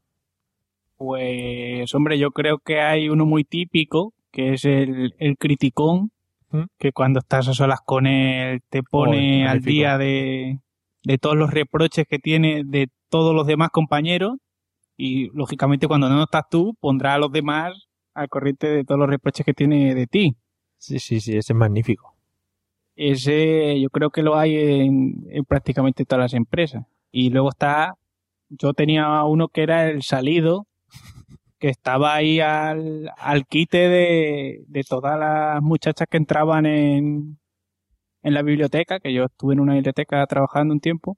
Pues, hombre, yo creo que hay uno muy típico, que es el, el criticón, que cuando estás a solas con él te pone al día de, de todos los reproches que tiene de todos los demás compañeros y, lógicamente, cuando no estás tú, pondrá a los demás al corriente de todos los reproches que tiene de ti. Sí, sí, sí, ese es magnífico. Ese yo creo que lo hay en, en prácticamente todas las empresas. Y luego está, yo tenía uno que era el salido, que estaba ahí al, al quite de, de todas las muchachas que entraban en, en la biblioteca, que yo estuve en una biblioteca trabajando un tiempo,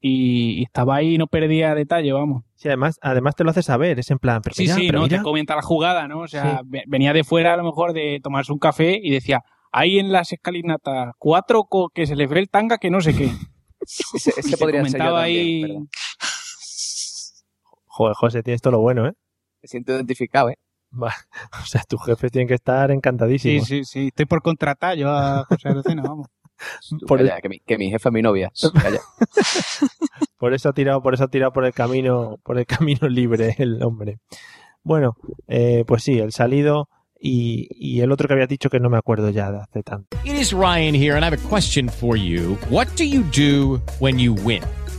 y, y estaba ahí y no perdía detalle, vamos. Sí, además, además te lo hace saber, es en plan, pero Sí, mira, sí, pero ¿no? mira. Te comenta la jugada, ¿no? O sea, Sí. venía de fuera a lo mejor de tomarse un café y decía, hay en las escalinatas cuatro co- que se les ve el tanga que no sé qué. Ese, ese Y te podría ser yo comentaba también, ahí-. Joder, José, tienes todo lo bueno, ¿eh? Me siento identificado, ¿eh? Va, O sea, tus jefes tienen que estar Sí, encantadísimos. sí, sí. Estoy por contratar yo a José Lucena, vamos. Por Calla, que, mi, que mi jefa es mi novia. Calla. Por eso ha tirado, por eso ha tirado por el camino, por el camino libre el hombre. Bueno, eh, pues sí, el salido y, y el otro que había dicho que no me acuerdo ya de hace tanto. It is Ryan here, and I have a question for you. What do you do when you win?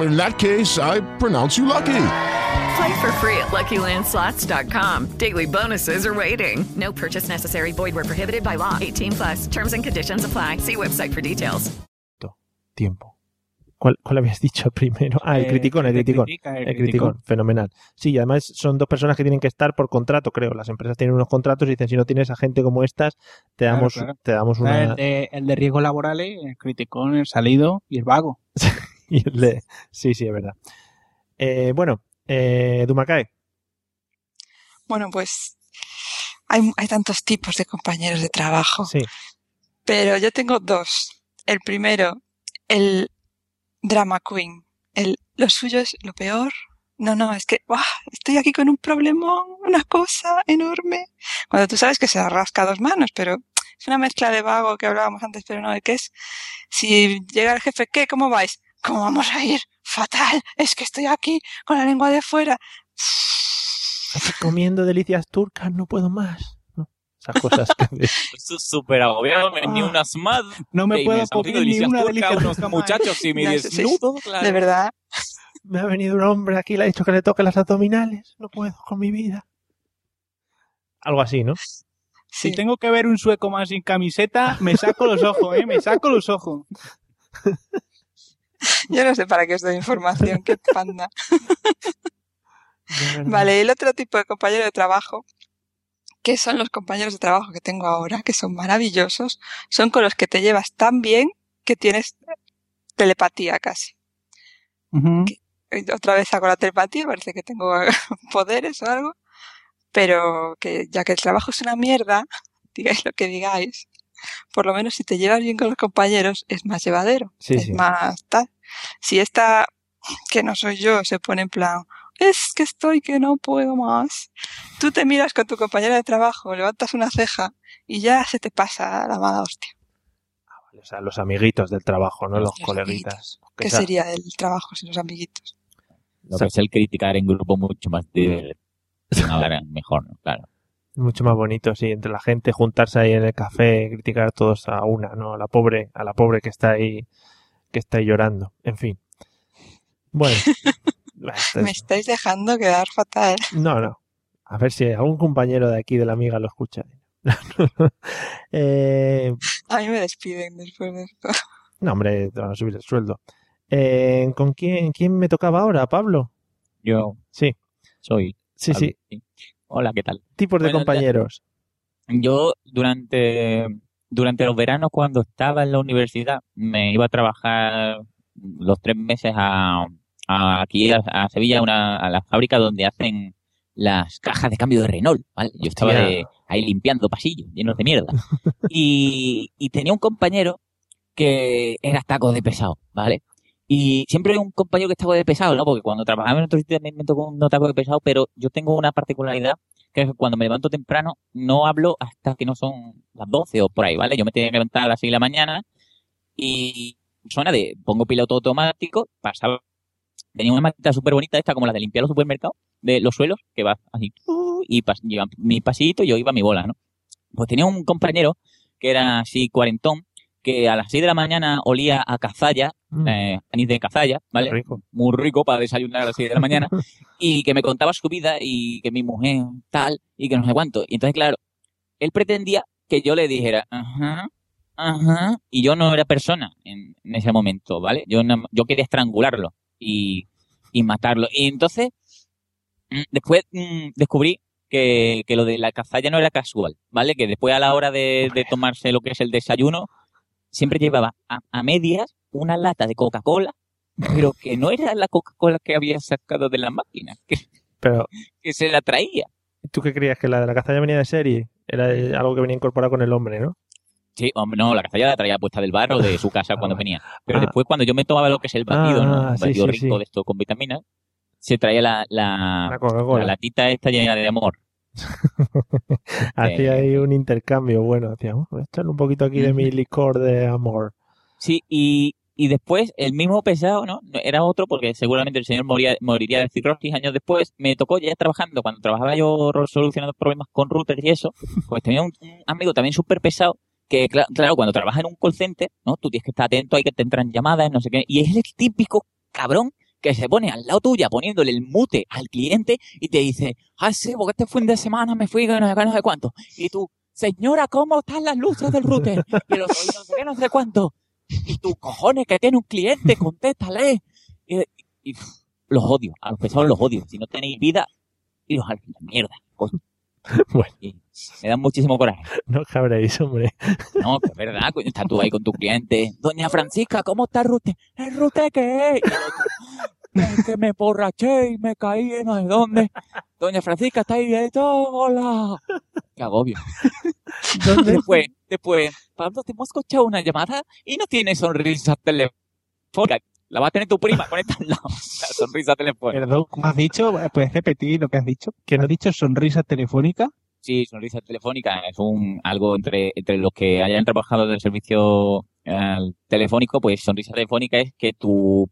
In that case, I pronounce you lucky. Play for free at LuckyLandSlots.com. Daily bonuses are waiting. No purchase necessary. Void where prohibited by law. 18 plus. Terms and conditions apply. See website for details. Tiempo. ¿Cuál, cuál habías dicho primero? Ah, el Eh, criticón, el criticón. critica, el El criticón, fenomenal. Sí, y además son dos personas que tienen que estar por contrato, creo. Las empresas tienen unos contratos y dicen, si no tienes a gente como estas, te Claro, damos, claro. Te damos una... el, de, el de riesgos laborales, el criticón, el salido y el vago. Y el de... Sí, sí, es verdad. Eh, bueno, eh, Dumakae. Bueno, pues hay, hay tantos tipos de compañeros de trabajo. Sí. Pero yo tengo dos. El primero, el drama queen. El, lo suyo es lo peor. No, no, es que ¡buah! estoy aquí con un problemón, una cosa enorme. Cuando tú sabes que se rasca dos manos, pero es una mezcla de vago que hablábamos antes, pero no de qué es. Si llega el jefe, ¿qué? ¿Cómo vais? ¿Cómo vamos a ir? Fatal. Es que estoy aquí con la lengua de fuera. Estoy comiendo delicias turcas, no puedo más. ¿no? Esas cosas que... Estoy súper agobiado, me ni unas más. No me puedo comer ni una delicia unos turca, muchachos y sí, sí, desnudo, claro. De verdad. Me ha venido un hombre aquí y le ha dicho que le toque las abdominales. No puedo con mi vida. Algo así, ¿no? Si tengo que ver un sueco más sin camiseta, me saco los ojos, ¿eh? Me saco los ojos. Yo no sé para qué os doy información, qué panda. Vale, el otro tipo de compañero de trabajo, que son los compañeros de trabajo que tengo ahora, que son maravillosos, son con los que te llevas tan bien que tienes telepatía casi. Eh, Otra vez hago la telepatía, parece que tengo poderes o algo, pero que ya que el trabajo es una mierda, digáis lo que digáis, por lo menos si te llevas bien con los compañeros es más llevadero, Sí, es sí. más tal. Si esta, que no soy yo, se pone en plan, es que estoy que no puedo más. Tú te miras con tu compañera de trabajo, levantas una ceja y ya se te pasa la mala hostia. O sea, los amiguitos del trabajo, no los coleguitas. Que ¿Qué sea- sería el trabajo sin los amiguitos? Lo que es el criticar en grupo mucho más divertido. Ahora mejor, ¿no? Claro. Mucho más bonito, sí, entre la gente, juntarse ahí en el café, criticar todos a una, ¿no? A la pobre, a la pobre que está ahí, que está ahí llorando. En fin. Bueno. Me estáis dejando quedar fatal. No, no. A ver si algún compañero de aquí de la amiga lo escucha. eh, A mí me despiden después de esto. no, hombre, te van a subir el sueldo. Eh, ¿Con quién, quién me tocaba ahora, Pablo? Yo Sí. soy. Sí, sí. Hola, ¿qué tal? Tipos de Bueno, compañeros. Yo durante, durante los veranos cuando estaba en la universidad me iba a trabajar los tres meses a, a- aquí a, a Sevilla, una, a la fábrica donde hacen las cajas de cambio de Renault, ¿vale? Yo estaba de- ahí limpiando pasillos llenos de mierda. Y, y tenía un compañero que era taco de pesado, ¿vale? Y siempre hay un compañero que es taco de pesado, ¿no? Porque cuando trabajaba en otro sitio también me tocó un taco de pesado, pero yo tengo una particularidad que es que cuando me levanto temprano no hablo hasta que no son las 12 o por ahí, ¿vale? Yo me tenía que levantar a las 6 de la mañana y suena de, pongo piloto automático, pasaba, tenía una máquina súper bonita esta como la de limpiar los supermercados, de los suelos, que va así, y pas- lleva mi pasito y yo iba mi bola, ¿no? Pues tenía un compañero que era así cuarentón, que a las 6 de la mañana olía a cazalla, Mm. eh, anís de cazalla, ¿vale? Rico. Muy rico para desayunar a las 6 de la mañana, y que me contaba su vida y que mi mujer tal, y que no sé cuánto. Y entonces, claro, él pretendía que yo le dijera, ajá, ajá, y yo no era persona en, en ese momento, ¿vale? Yo, no- yo quería estrangularlo y, y matarlo. Y entonces, mm, después mm, descubrí que, que lo de la cazalla no era casual, ¿vale? Que después a la hora de, de tomarse lo que es el desayuno, siempre llevaba a, a medias una lata de Coca-Cola, pero que no era la Coca-Cola que había sacado de la máquina, que, Pero, que se la traía. ¿tú qué creías? ¿Que la de la cazalla venía de serie? Era algo que venía incorporado con el hombre, ¿no? Sí, hombre, no, la cazalla la traía puesta del bar o de su casa cuando venía. Pero después cuando yo me tomaba lo que es el batido, ¿no? Ah, Un sí, batido sí, rico sí. de esto con vitaminas, se traía la, la, La la latita esta llena de amor. Hacía ahí un intercambio, bueno, hacía, "Uh, echarle un poquito aquí de mi licor de amor. Sí, y, y después el mismo pesado, ¿no? Era otro porque seguramente el señor moría, moriría de cirrosis años después. Me tocó ya trabajando, cuando trabajaba yo solucionando problemas con routers y eso, pues tenía un, un amigo también súper pesado que, cla- claro, cuando trabajas en un call center, ¿no? Tú tienes que estar atento, hay que te entran llamadas, no sé qué. Y es el típico cabrón que se pone al lado tuya poniéndole el mute al cliente y te dice, ah, sí, porque este fin de semana me fui, no sé no sé cuánto. Y tú, señora, ¿cómo están las luces del router? Y los no sé qué, no sé cuánto. Y tú, cojones, que tiene un cliente, contéstale. Y, y, pff, los odio, a los pesados los odio. Si no tenéis vida, iros a la mierda. coño. Bueno. Y Me da muchísimo coraje. No cabréis, hombre. No, que es verdad, coño, estás tú ahí con tu cliente. Doña Francisca, ¿cómo está Rute? ¿El Rute qué es? Que me borraché y me caí en no sé dónde. Doña Francisca, está ahí de todo, hola. Qué agobio. Después, después, Pablo, te hemos escuchado una llamada y no tiene sonrisa telefónica. La va a tener tu prima, conecta al lado. La sonrisa telefónica. Perdón, ¿cómo has dicho? ¿Puedes repetir lo que has dicho? ¿Que no has dicho sonrisa telefónica? Sí, sonrisa telefónica es un algo entre, entre los que hayan trabajado en el servicio eh, telefónico, pues sonrisa telefónica es que tu,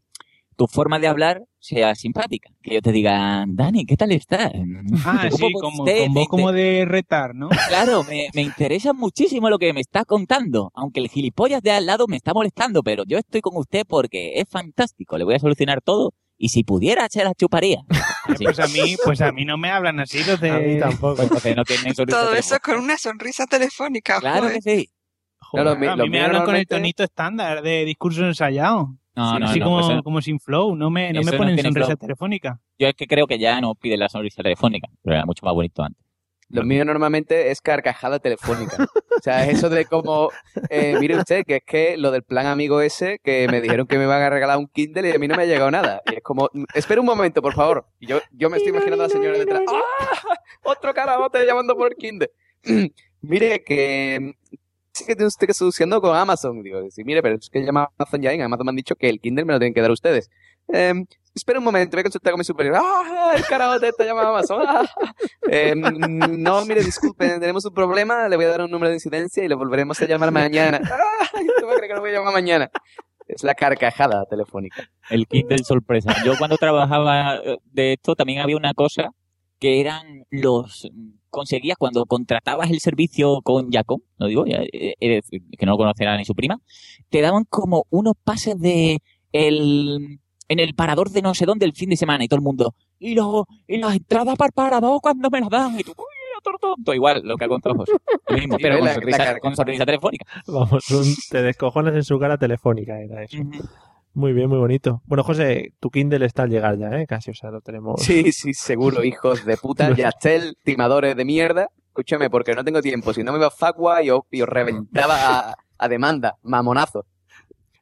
tu forma de hablar sea simpática. Que yo te diga, Dani, ¿qué tal estás? Ah, ¿Cómo sí, como, usted? con como de retar, ¿no? Claro, me, me interesa muchísimo lo que me está contando, aunque el gilipollas de al lado me está molestando, pero yo estoy con usted porque es fantástico, le voy a solucionar todo y si pudiera se la chuparía. Así. Pues a mí, pues a mí no me hablan así los de... A mí tampoco. Pues entonces no tienen sonrisa Todo telefónica. eso con una sonrisa telefónica. Claro joder. que sí. Claro, mi- a mí me hablan con el tonito estándar de discurso ensayado. No, no, así no, como, pues como sin flow, no me, no me no ponen sonrisa flow. telefónica. Yo es que creo que ya no pide la sonrisa telefónica, pero era mucho más bonito antes. Lo mío normalmente es carcajada telefónica. O sea, es eso de como, eh, mire usted, que es que lo del plan amigo ese, que me dijeron que me iban a regalar un Kindle y a mí no me ha llegado nada. Y es como, espera un momento, por favor. Y yo, yo me estoy imaginando a la señora detrás. ¡Ah! Otro carabote llamando por Kindle. mire, que sí que tiene usted que solucionando con Amazon. Digo, sí, mire, pero es que llama Amazon ya en Amazon me han dicho que el Kindle me lo tienen que dar ustedes. Em, espera un momento, voy a consultar con mi superior. ¡Ah! El carabote está llamando Amazon. ¡Ah! Em, no, mire, disculpen, tenemos un problema, le voy a dar un número de incidencia y le volveremos a llamar mañana. ¡Ay! ¿Usted va a creer que no voy a llamar mañana? Es la carcajada telefónica. El Kindle sorpresa. Yo cuando trabajaba eh, de esto también había una cosa que eran los conseguías cuando contratabas el servicio con Jacob, no digo, ya, eh, eh, que no lo conocerá ni su prima, te daban como unos pases de el en el parador de no sé dónde el fin de semana y todo el mundo y los y las entradas para el parador cuando me las dan y tú uy, otro tonto igual lo que ha contado José Lo mismo, pero con la- sonrisa, carga. con sonrisa telefónica Vamos, un, te descojonas en su cara telefónica, era eso. Muy bien, muy bonito. Bueno, José, tu Kindle está al llegar ya, ¿eh? Casi, o sea, lo tenemos. Sí, sí, seguro, hijos de puta. Yastel, timadores de mierda. Escúchame, porque no tengo tiempo. Si no me iba a Facua y os, reventaba a, a demanda. Mamonazo.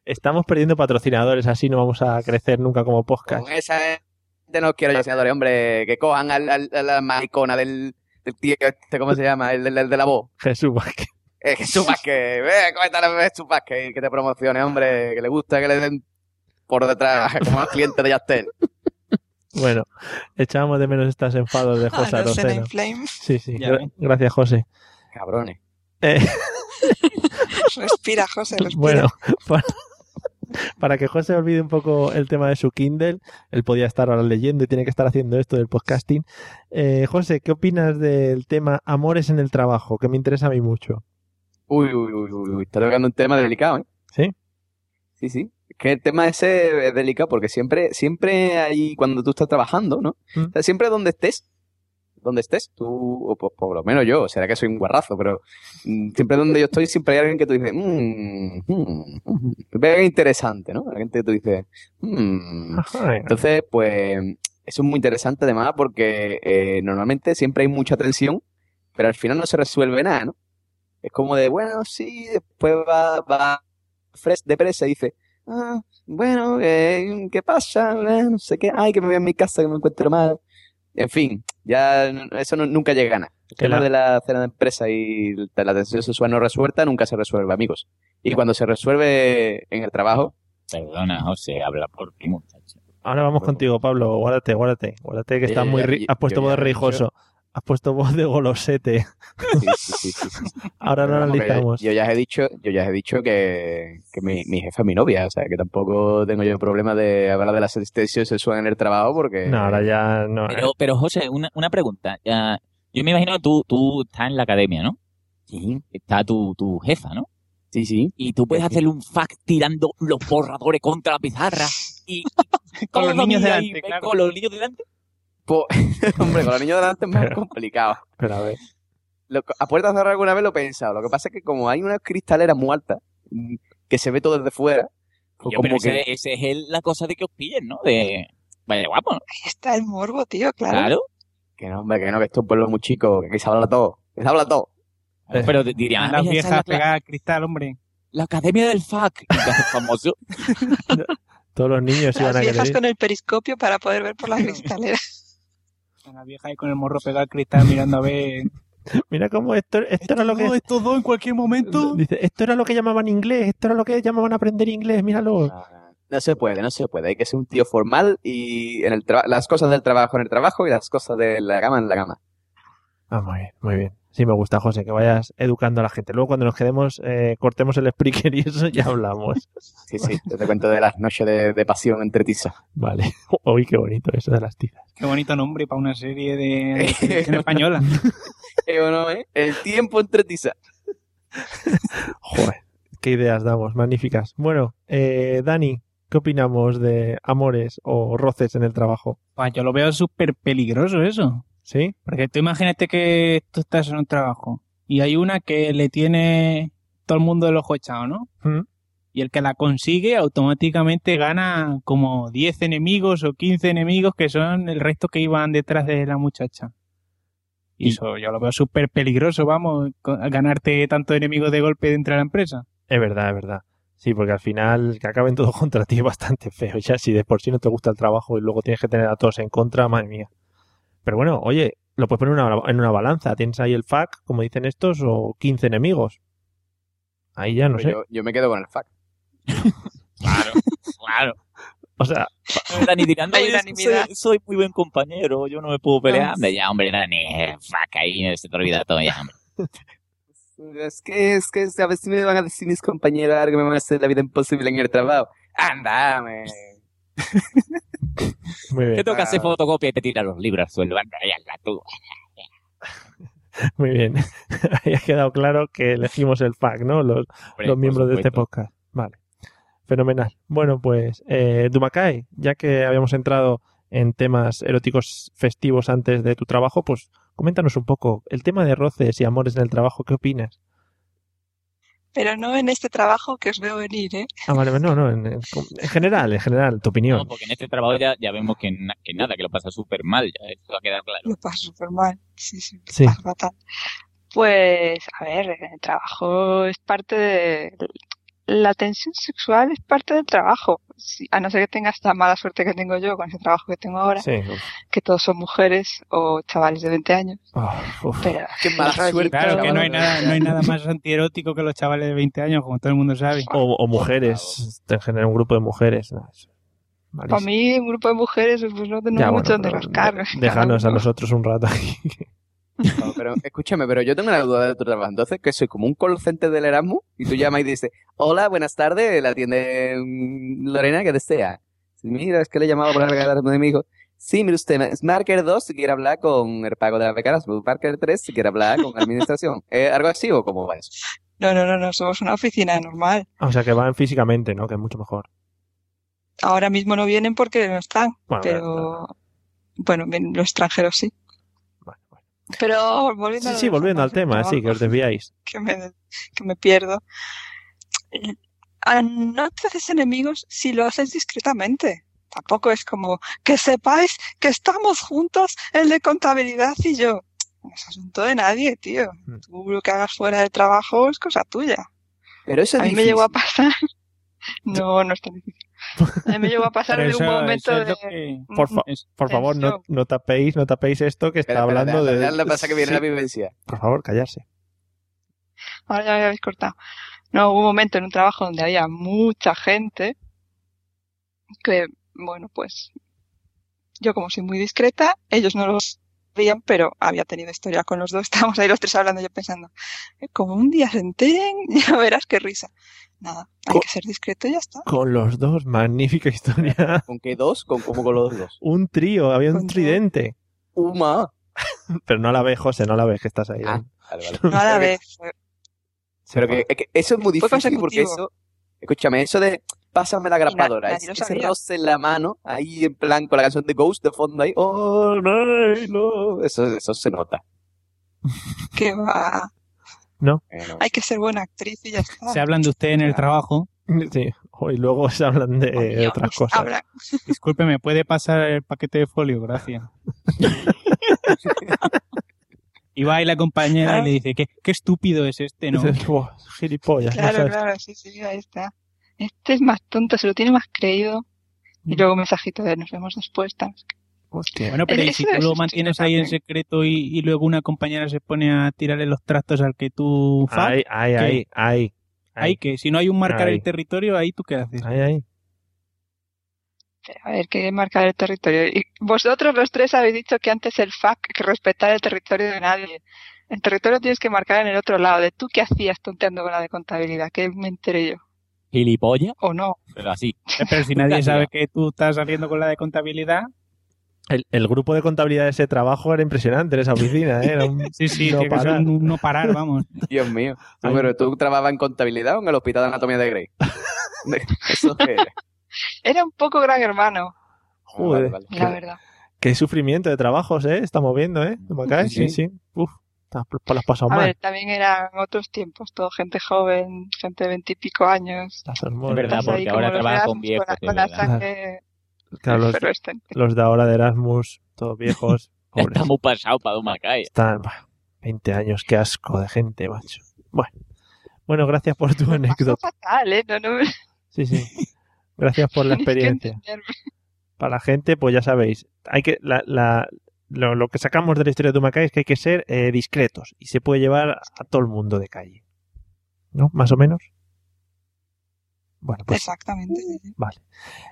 Estamos perdiendo patrocinadores, así no vamos a crecer nunca como podcast. Con esa gente no quiero patrocinadores, hombre. Que cojan al, al- a la maricona del, del tío este, ¿cómo se llama? El, del- el de la voz. Jesús Vázquez. Eh, Jesús Vázquez. Ve, coméntale a Jesús Vázquez que te promocione, hombre. Que le gusta que le den por detrás como los clientes de Yastel. Bueno, echábamos de menos estas enfados de José Ah, Arocena. Sí, sí. Gra- gracias, José. Cabrones. Eh, Respira, José, respira. bueno, para, para que José olvide un poco el tema de su Kindle, él podía estar ahora leyendo y tiene que estar haciendo esto del podcasting. Eh, José, ¿qué opinas del tema amores en el trabajo? Que me interesa a mí mucho. Uy, uy, uy, uy, uy. Está tocando un tema delicado, ¿eh? ¿Sí? Sí, sí. Que el tema ese es delicado porque siempre, siempre hay, cuando tú estás trabajando, ¿no? Mm. O sea, siempre donde estés, donde estés, tú, o por, por lo menos yo, será que soy un guarrazo, pero mm, siempre donde yo estoy, siempre hay alguien que tú dices, mmm, mm, mm". Ve interesante, ¿no? Alguien que tú dices, mmm. Entonces, pues, eso es muy interesante además porque eh, normalmente siempre hay mucha tensión, pero al final no se resuelve nada, ¿no? Es como de, bueno, sí, después va, va Fresh de presa y dice, ah, bueno, eh, ¿qué pasa? Eh, no sé qué, ay, que me voy a mi casa, que me encuentro mal. En fin, ya eso no- nunca llega a nada. El tema la- de la cena de empresa y de la tensión sexual no resuelta nunca se resuelve, amigos. Y cuando se resuelve en el trabajo, perdona José habla por ti muchacho Ahora vamos contigo, Pablo. Guárdate, guárdate. Guárdate que estás muy... Has puesto yo voz Has puesto voz de golosete. sí, sí, sí, sí, sí. Ahora lo Pero analizamos. Yo ya os he dicho, yo ya os he dicho que, que mi, mi jefa es mi novia, o sea, que tampoco tengo yo problema de hablar de la tensión sexual en el trabajo porque... No, ahora ya no. ¿eh? Pero, pero José, una, una pregunta. Ya, yo me imagino que tú, tú estás en la academia, ¿no? Sí. Está tu, tu jefa, ¿no? Sí, sí. Y tú puedes hacerle un fact tirando los borradores contra la pizarra y... y Con los niños delante, claro. Con los niños delante. Po- Hombre, con los niños delante es más complicado. Pero a ver. Lo- a puerta cerrada alguna vez lo he pensado. Lo que pasa es que como hay una cristalera muy alta, mm, que se ve todo desde fuera, pues Yo, pero como que... ese, ese es la cosa de que os pillen, ¿no? De... Vaya guapo, ¿no? Ahí está el morbo, tío, claro. Claro. Que no, hombre, que no, que esto es un pueblo muy chico, que aquí se habla todo. Habla todo. Pero dirían, Las "Mira, esa es viejas la, pegadas al cristal, hombre. la academia del FAC. Famoso. Todos los niños iban Las a querer viejas ir. con el periscopio para poder ver por la cristalera. Las viejas ahí con el morro pegado al cristal mirando a ver. Mira cómo esto, esto era lo que... estos dos en cualquier momento. Dice, esto era lo que llamaban inglés, esto era lo que llamaban aprender inglés, míralo. No se puede, no se puede. Hay que ser un tío formal y en el las cosas del trabajo en el trabajo y las cosas de la cama en la cama. Ah, muy bien, muy bien. Sí, me gusta, José, que vayas educando a la gente. Luego cuando nos quedemos, eh, cortemos el Spreaker y eso ya hablamos. Sí, sí, te cuento de las noches de, de pasión entre tizas. Vale. Uy, qué bonito eso de las tizas. Qué bonito nombre para una serie de, televisión española. Eh, bueno, ¿eh? El tiempo entre tizas. Joder, qué ideas damos, magníficas. Bueno, eh, Dani, ¿qué opinamos de amores o roces en el trabajo? Pues yo lo veo súper peligroso eso. ¿Sí? Porque tú imagínate que tú estás en un trabajo y hay una que le tiene todo el mundo el ojo echado, ¿no? ¿Mm? Y el que la consigue automáticamente gana como 10 enemigos o 15 enemigos que son el resto que iban detrás de la muchacha. Y eso yo lo veo súper peligroso, vamos, ganarte tantos enemigos de golpe dentro de la empresa. Es verdad, es verdad. Sí, porque al final que acaben todos contra ti es bastante feo. Ya si de por sí no te gusta el trabajo y luego tienes que tener a todos en contra, madre mía. Pero bueno, oye, lo puedes poner en una, en una balanza. Tienes ahí el FAC, como dicen estos, o 15 enemigos. Ahí ya no Pues sé. yo, yo me quedo con el fac. Claro, claro. O sea, Dani no, unanimidad. soy, soy muy buen compañero, yo no me puedo pelear. Hombre, ya, hombre, Dani, eh, fuck, ahí se te olvida todo ya, hombre. Es que, es que, a ver si me van a decir mis compañeros que me van a hacer la vida imposible en el trabajo. Andame. muy bien, que hacer fotocopia y te tiran los libros al suelo. Anda, ya, anda, tú. muy bien. Ahí ha quedado claro que elegimos el FAC, ¿no? Los, Hombre, los miembros de este podcast. Vale. Fenomenal. Bueno, pues, eh, Dumacay, ya que habíamos entrado en temas eróticos festivos antes de tu trabajo, pues coméntanos un poco el tema de roces y amores en el trabajo. ¿Qué opinas? Pero no en este trabajo que os veo venir, ¿eh? Ah, vale, no, no, en, en- en general, en general, tu opinión. No, porque en este trabajo ya, ya vemos que, na- que nada, que lo pasa súper mal, ya, esto ha quedado claro. Lo paso súper mal. Sí, sí, lo Sí. paso fatal. Pues, a ver, el trabajo es parte de... La tensión sexual es parte del trabajo. Si- a no ser que tengas la mala suerte que tengo yo con ese trabajo que tengo ahora, Sí. que todos son mujeres o chavales de 20 años. Ah. Pero Qué mala suerte. Claro que no hay nada, no hay nada más antierótico que los chavales de 20 años, como todo el mundo sabe. O, o mujeres, en general, un grupo de mujeres. no, Para mí, un grupo de mujeres, pues no tenemos Ya, mucho bueno, donde pero rascar. Déjanos a nosotros un rato aquí. No, pero escúchame, pero yo tengo una duda de tu trabajo. Entonces, que soy como un call center del Erasmus y tú llamas y dices, hola, buenas tardes, la atiende mm, Lorena, que desea? Mira, es que le he llamado por hablar de mi hijo. Sí, mire usted, es Marker 2 si quiere hablar con el pago de las becas, Marker 3 si quiere hablar con administración. ¿Eh, ¿Algo así o cómo va eso? No, no, no, no, somos una oficina normal. Ah, O sea, que van físicamente, ¿no? Que es mucho mejor. Ahora mismo no vienen porque no están, Bueno, pero bueno, los extranjeros sí. Pero volviendo Sí, de volviendo al tema, del sí, que os trabajo, desviáis. que me, que me pierdo. Eh, No te haces enemigos si lo haces discretamente. Tampoco es como que sepáis que estamos juntos el de contabilidad y yo. No es asunto de nadie, tío. Mm. Tú lo que hagas fuera del trabajo es cosa tuya. Pero eso es A mí me llegó a pasar. No, no es tan difícil. A mí me llegó a pasar Pero en un momento de. lo que- Por, fa- por favor, no, no tapéis, no tapéis esto que está espera, hablando déjale- de... déjale pasa que viene Sí, la vivencia. Por favor, callarse. Ahora ya me habéis cortado. No, hubo un momento en un trabajo donde había mucha gente que, bueno, pues yo como soy muy discreta, ellos no lo sabían, pero había tenido historia con los dos. Estábamos ahí los tres hablando, yo pensando, "Eh, como un día se enteren, ya verás qué risa. Nada, hay que ser discreto y ya está. Con los dos, magnífica historia. ¿Con qué dos? ¿Con cómo con los dos? un trío, había un dos. tridente. Uma. Pero no la ves, José, no la ves que estás ahí. Ah, vale, vale. No a la vez. Pero que, es que eso es muy difícil porque eso, escúchame, eso de pásame la grapadora, nadie ese sabía. roce en la mano, ahí en plan con la canción de Ghost de fondo ahí, oh, no, no, eso, eso se nota. Que va. ¿No? Hay que ser buena actriz y ya está. Se hablan de usted en el trabajo. Sí, y luego se hablan de otras cosas. habla- Disculpe, ¿me puede pasar el paquete de folio? Gracias. Y va y la compañera y le dice, qué, qué estúpido es este, ¿no? Dices, "Buah, gilipollas. Claro, sabes". claro, sí, sí, ahí está. Este es más tonto, se lo tiene más creído. Y luego un mensajito de nos vemos después. tal. Bueno, pero ¿y si tú lo mantienes ahí en secreto y, y luego una compañera se pone a tirarle los trastos al que tú... fa- Ahí, ahí, ¿qué? ahí, ahí. Ahí que si no hay un marcar el territorio, ahí tú qué haces. Ahí, ahí. A ver, que marcar el territorio. Y vosotros los tres habéis dicho que antes el FAC, que respetar el territorio de nadie. El territorio tienes que marcar en el otro lado. De tú qué hacías tonteando con la de contabilidad, que me enteré yo. ¿Gilipollas? ¿O no? Pero así. Pero si nadie sabe que tú estás saliendo con la de contabilidad... El, el grupo de contabilidad de ese trabajo era impresionante en esa oficina, ¿eh? Era un Sí, sí, no tiene que ser parar. un no parar, vamos. Dios mío. Pero tú trabajabas en contabilidad o en el hospital de anatomía de Grey. Eso que Era un poco gran hermano, Joder, la verdad. qué sufrimiento de trabajos, ¿eh? Estamos viendo, ¿eh? ¿No me caes? Sí, Sí. sí. Uf, lo has pasado A mal. ver, también eran otros tiempos, todo gente joven, gente de veintipico años. Estás Es verdad, porque ahora los trabaja con viejos. Con la, sangre Claro, los, los de ahora de Erasmus, todos viejos, pobres. Está muy pasado para Dumacay. Están, bah, 20 años, qué asco de gente, macho. Bueno, bueno gracias por tu anécdota. Fatal, ¿eh? No, no, Sí, sí. Gracias por la experiencia. Para la gente, pues ya sabéis, hay que la, la- lo, lo que sacamos de la historia de Tumacay es que hay que ser eh, discretos y se puede llevar a todo el mundo de calle. ¿No? Más o menos. Bueno, pues Exactamente. vale.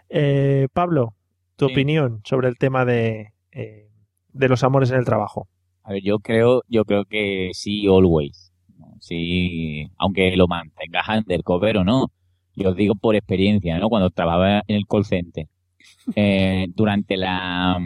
Eh, Pablo, tu Sí. opinión sobre el tema de, eh, de los amores en el trabajo. A ver, yo creo, yo creo que sí, always. Sí, aunque lo mantengas undercover o no. Yo os digo por experiencia, ¿no? Cuando trabajaba en el call center. Eh, durante la,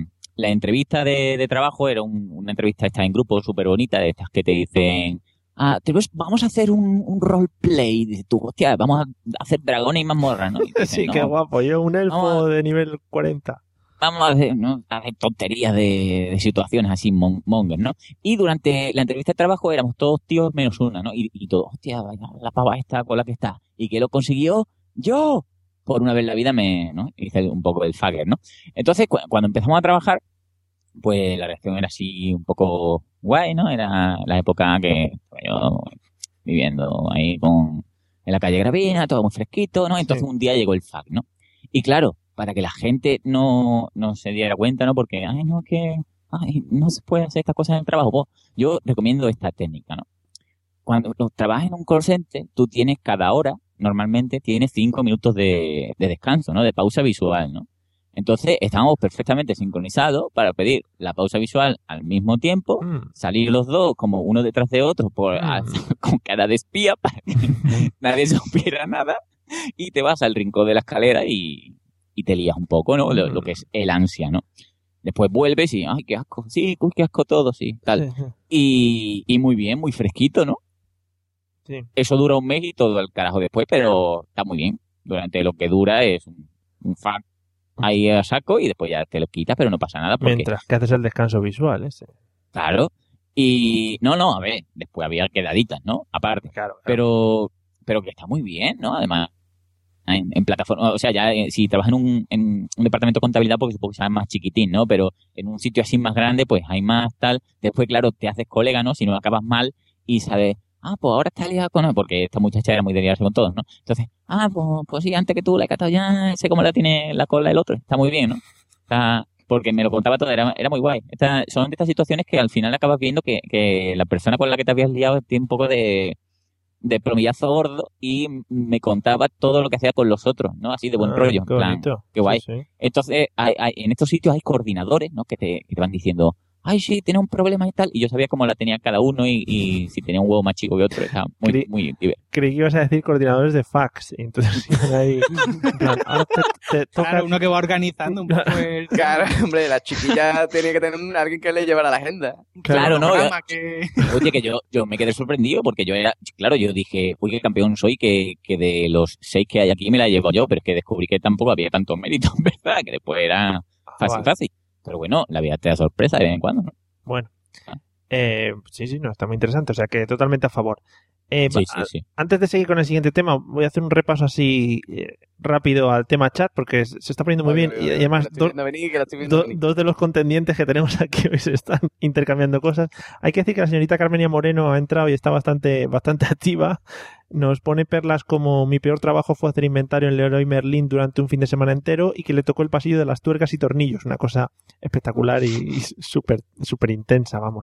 la entrevista de, de trabajo, era un- una entrevista esta en grupo súper bonita, de estas que te dicen, ah, te ves- vamos a hacer un, un roleplay. Dices tú, hostia, vamos a hacer dragones y mazmorras, ¿no? Y Sí, "No, qué guapo. Yo, un elfo de nivel 40. vamos a hacer, ¿no? a hacer tonterías de, de situaciones así mon- monger, ¿no? Y durante la entrevista de trabajo éramos todos tíos menos una, ¿no? Y, y todos, hostia, la pava esta con la que está. ¿Y que lo consiguió? ¡Yo! Por una vez en la vida me, ¿no? Hice un poco el fagger, ¿no? Entonces, cu- cuando empezamos a trabajar, pues la reacción era así un poco guay, ¿no? Era la época que estaba yo viviendo ahí con, en la calle Gravina, todo muy fresquito, ¿no? Entonces un día llegó el FAC, ¿no? Y claro, para que la gente no, no se diera cuenta, ¿no? Porque, ay, no, que, ay, no se puede hacer estas cosas en el trabajo. Pues, yo recomiendo esta técnica, ¿no? Cuando trabajas en un call center, tú tienes cada hora, normalmente tienes cinco minutos de, de descanso, ¿no? De pausa visual, ¿no? Entonces, estábamos perfectamente sincronizados para pedir la pausa visual al mismo tiempo, Mm. salir los dos como uno detrás de otro por, a- con cara de espía para que nadie supiera nada y te vas al rincón de la escalera y, y te lías un poco, ¿no? Lo, lo que es el ansia, ¿no? Después vuelves y, ay, qué asco, sí, qué asco todo, sí, tal. Y, y muy bien, muy fresquito, ¿no? Sí. Eso dura un mes y todo el carajo después, pero está muy bien. Durante lo que dura es un, un fact ahí a saco y después ya te lo quitas, pero no pasa nada porque Mientras que haces el descanso visual, ese. Claro. Y no, no, a ver, después había quedaditas, ¿no? Aparte. Claro. Pero, pero que está muy bien, ¿no? Además, en, en plataforma, o sea, ya eh, si trabajas en un, en un departamento de contabilidad, porque supongo que sea más chiquitín, ¿no? Pero en un sitio así más grande, pues hay más tal. Después, claro, te haces colega, ¿no? Si no acabas mal y sabes, ah, pues ahora está liada con... Porque esta muchacha era muy de liarse con todos, ¿no? Entonces, ah, pues, pues sí, antes que tú la he catado ya, sé cómo la tiene la cola el otro. Está muy bien, ¿no? Está, porque me lo contaba todo, era, era muy guay. Esta- son de estas situaciones que al final acabas viendo que, que la persona con la que te habías liado tiene un poco de, de plomillazo gordo y me contaba todo lo que hacía con los otros, ¿no? Así de buen Ah, rollo. en qué plan. Qué guay. Sí, sí. Entonces, hay- hay- en estos sitios hay coordinadores, ¿no? Que te, que te van diciendo, ay, sí, tiene un problema y tal. Y yo sabía cómo la tenía cada uno y, y si tenía un huevo más chico que otro. Estaba muy, Cri- muy divertido. Creí que ibas a decir coordinadores de fax. Entonces iban ahí. ahora te, te toca. Claro, uno que va organizando un poco el... Claro, hombre, la chiquilla tenía que tener alguien que le llevara la agenda. Claro, no. yo- que- Oye, que yo, yo me quedé sorprendido porque yo era, claro, yo dije, uy, qué campeón soy, que, que de los seis que hay aquí me la llevo yo, pero es que descubrí que tampoco había tantos méritos, ¿verdad? Que después era fácil, vale. fácil. Pero bueno, la vida te da sorpresa de vez en cuando, ¿no? Bueno. Ah. Eh, sí, sí, no, está muy interesante. O sea que totalmente a favor. Eh, Sí, va- sí, sí. Antes de seguir con el siguiente tema, voy a hacer un repaso así eh, rápido al tema chat porque se está poniendo muy bien y, y además venir, do- dos de los contendientes que tenemos aquí hoy se están intercambiando cosas. Hay que decir que la señorita Carmenia Moreno ha entrado y está bastante, bastante activa. Nos pone perlas como mi peor trabajo fue hacer inventario en Leroy Merlin durante un fin de semana entero y que le tocó el pasillo de las tuercas y tornillos. Una cosa espectacular y, y súper súper intensa, vamos.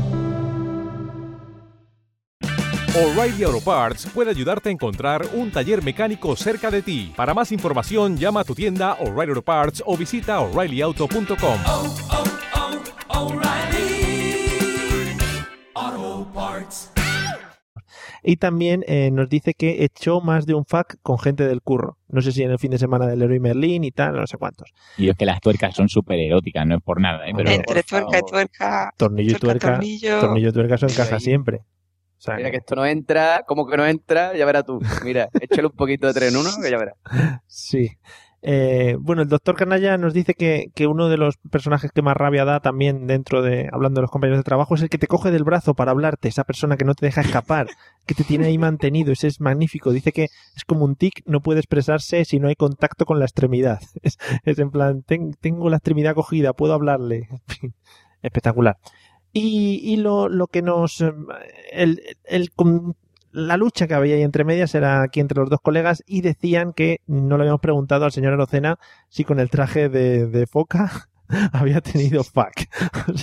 O'Reilly Auto Parts puede ayudarte a encontrar un taller mecánico cerca de ti. Para más información, llama a tu tienda O'Reilly Auto Parts o visita oreillyauto.com. Auto Parts. Y también eh, nos dice que echó más de un fuck con gente del curro. No sé si en el fin de semana del Leroy Merlin y tal, no sé cuántos. Y es que las tuercas son súper eróticas, no es por nada, ¿eh? Pero, Entre tuerca y tuerca. Tornillo y tuerca, tuerca. tornillo. Tornillo y tuerca eso encaja Ahí. siempre. Sea, Mira que esto no entra, como que no entra, ya verás tú. Mira, échale un poquito de tres en uno, que ya verás. Sí. Eh, bueno, el doctor Canalla nos dice que, que uno de los personajes que más rabia da también dentro de, hablando de los compañeros de trabajo, es el que te coge del brazo para hablarte, esa persona que no te deja escapar, que te tiene ahí mantenido, ese es magnífico. Dice que es como un tic, no puede expresarse si no hay contacto con la extremidad. Es, es en plan, "Ten- tengo la extremidad cogida, puedo hablarle. Espectacular. Y, y lo, lo que nos... eh, El, el, la lucha que había ahí entre medias era aquí entre los dos colegas y decían que no le habíamos preguntado al señor Arocena si con el traje de, de foca había tenido fuck.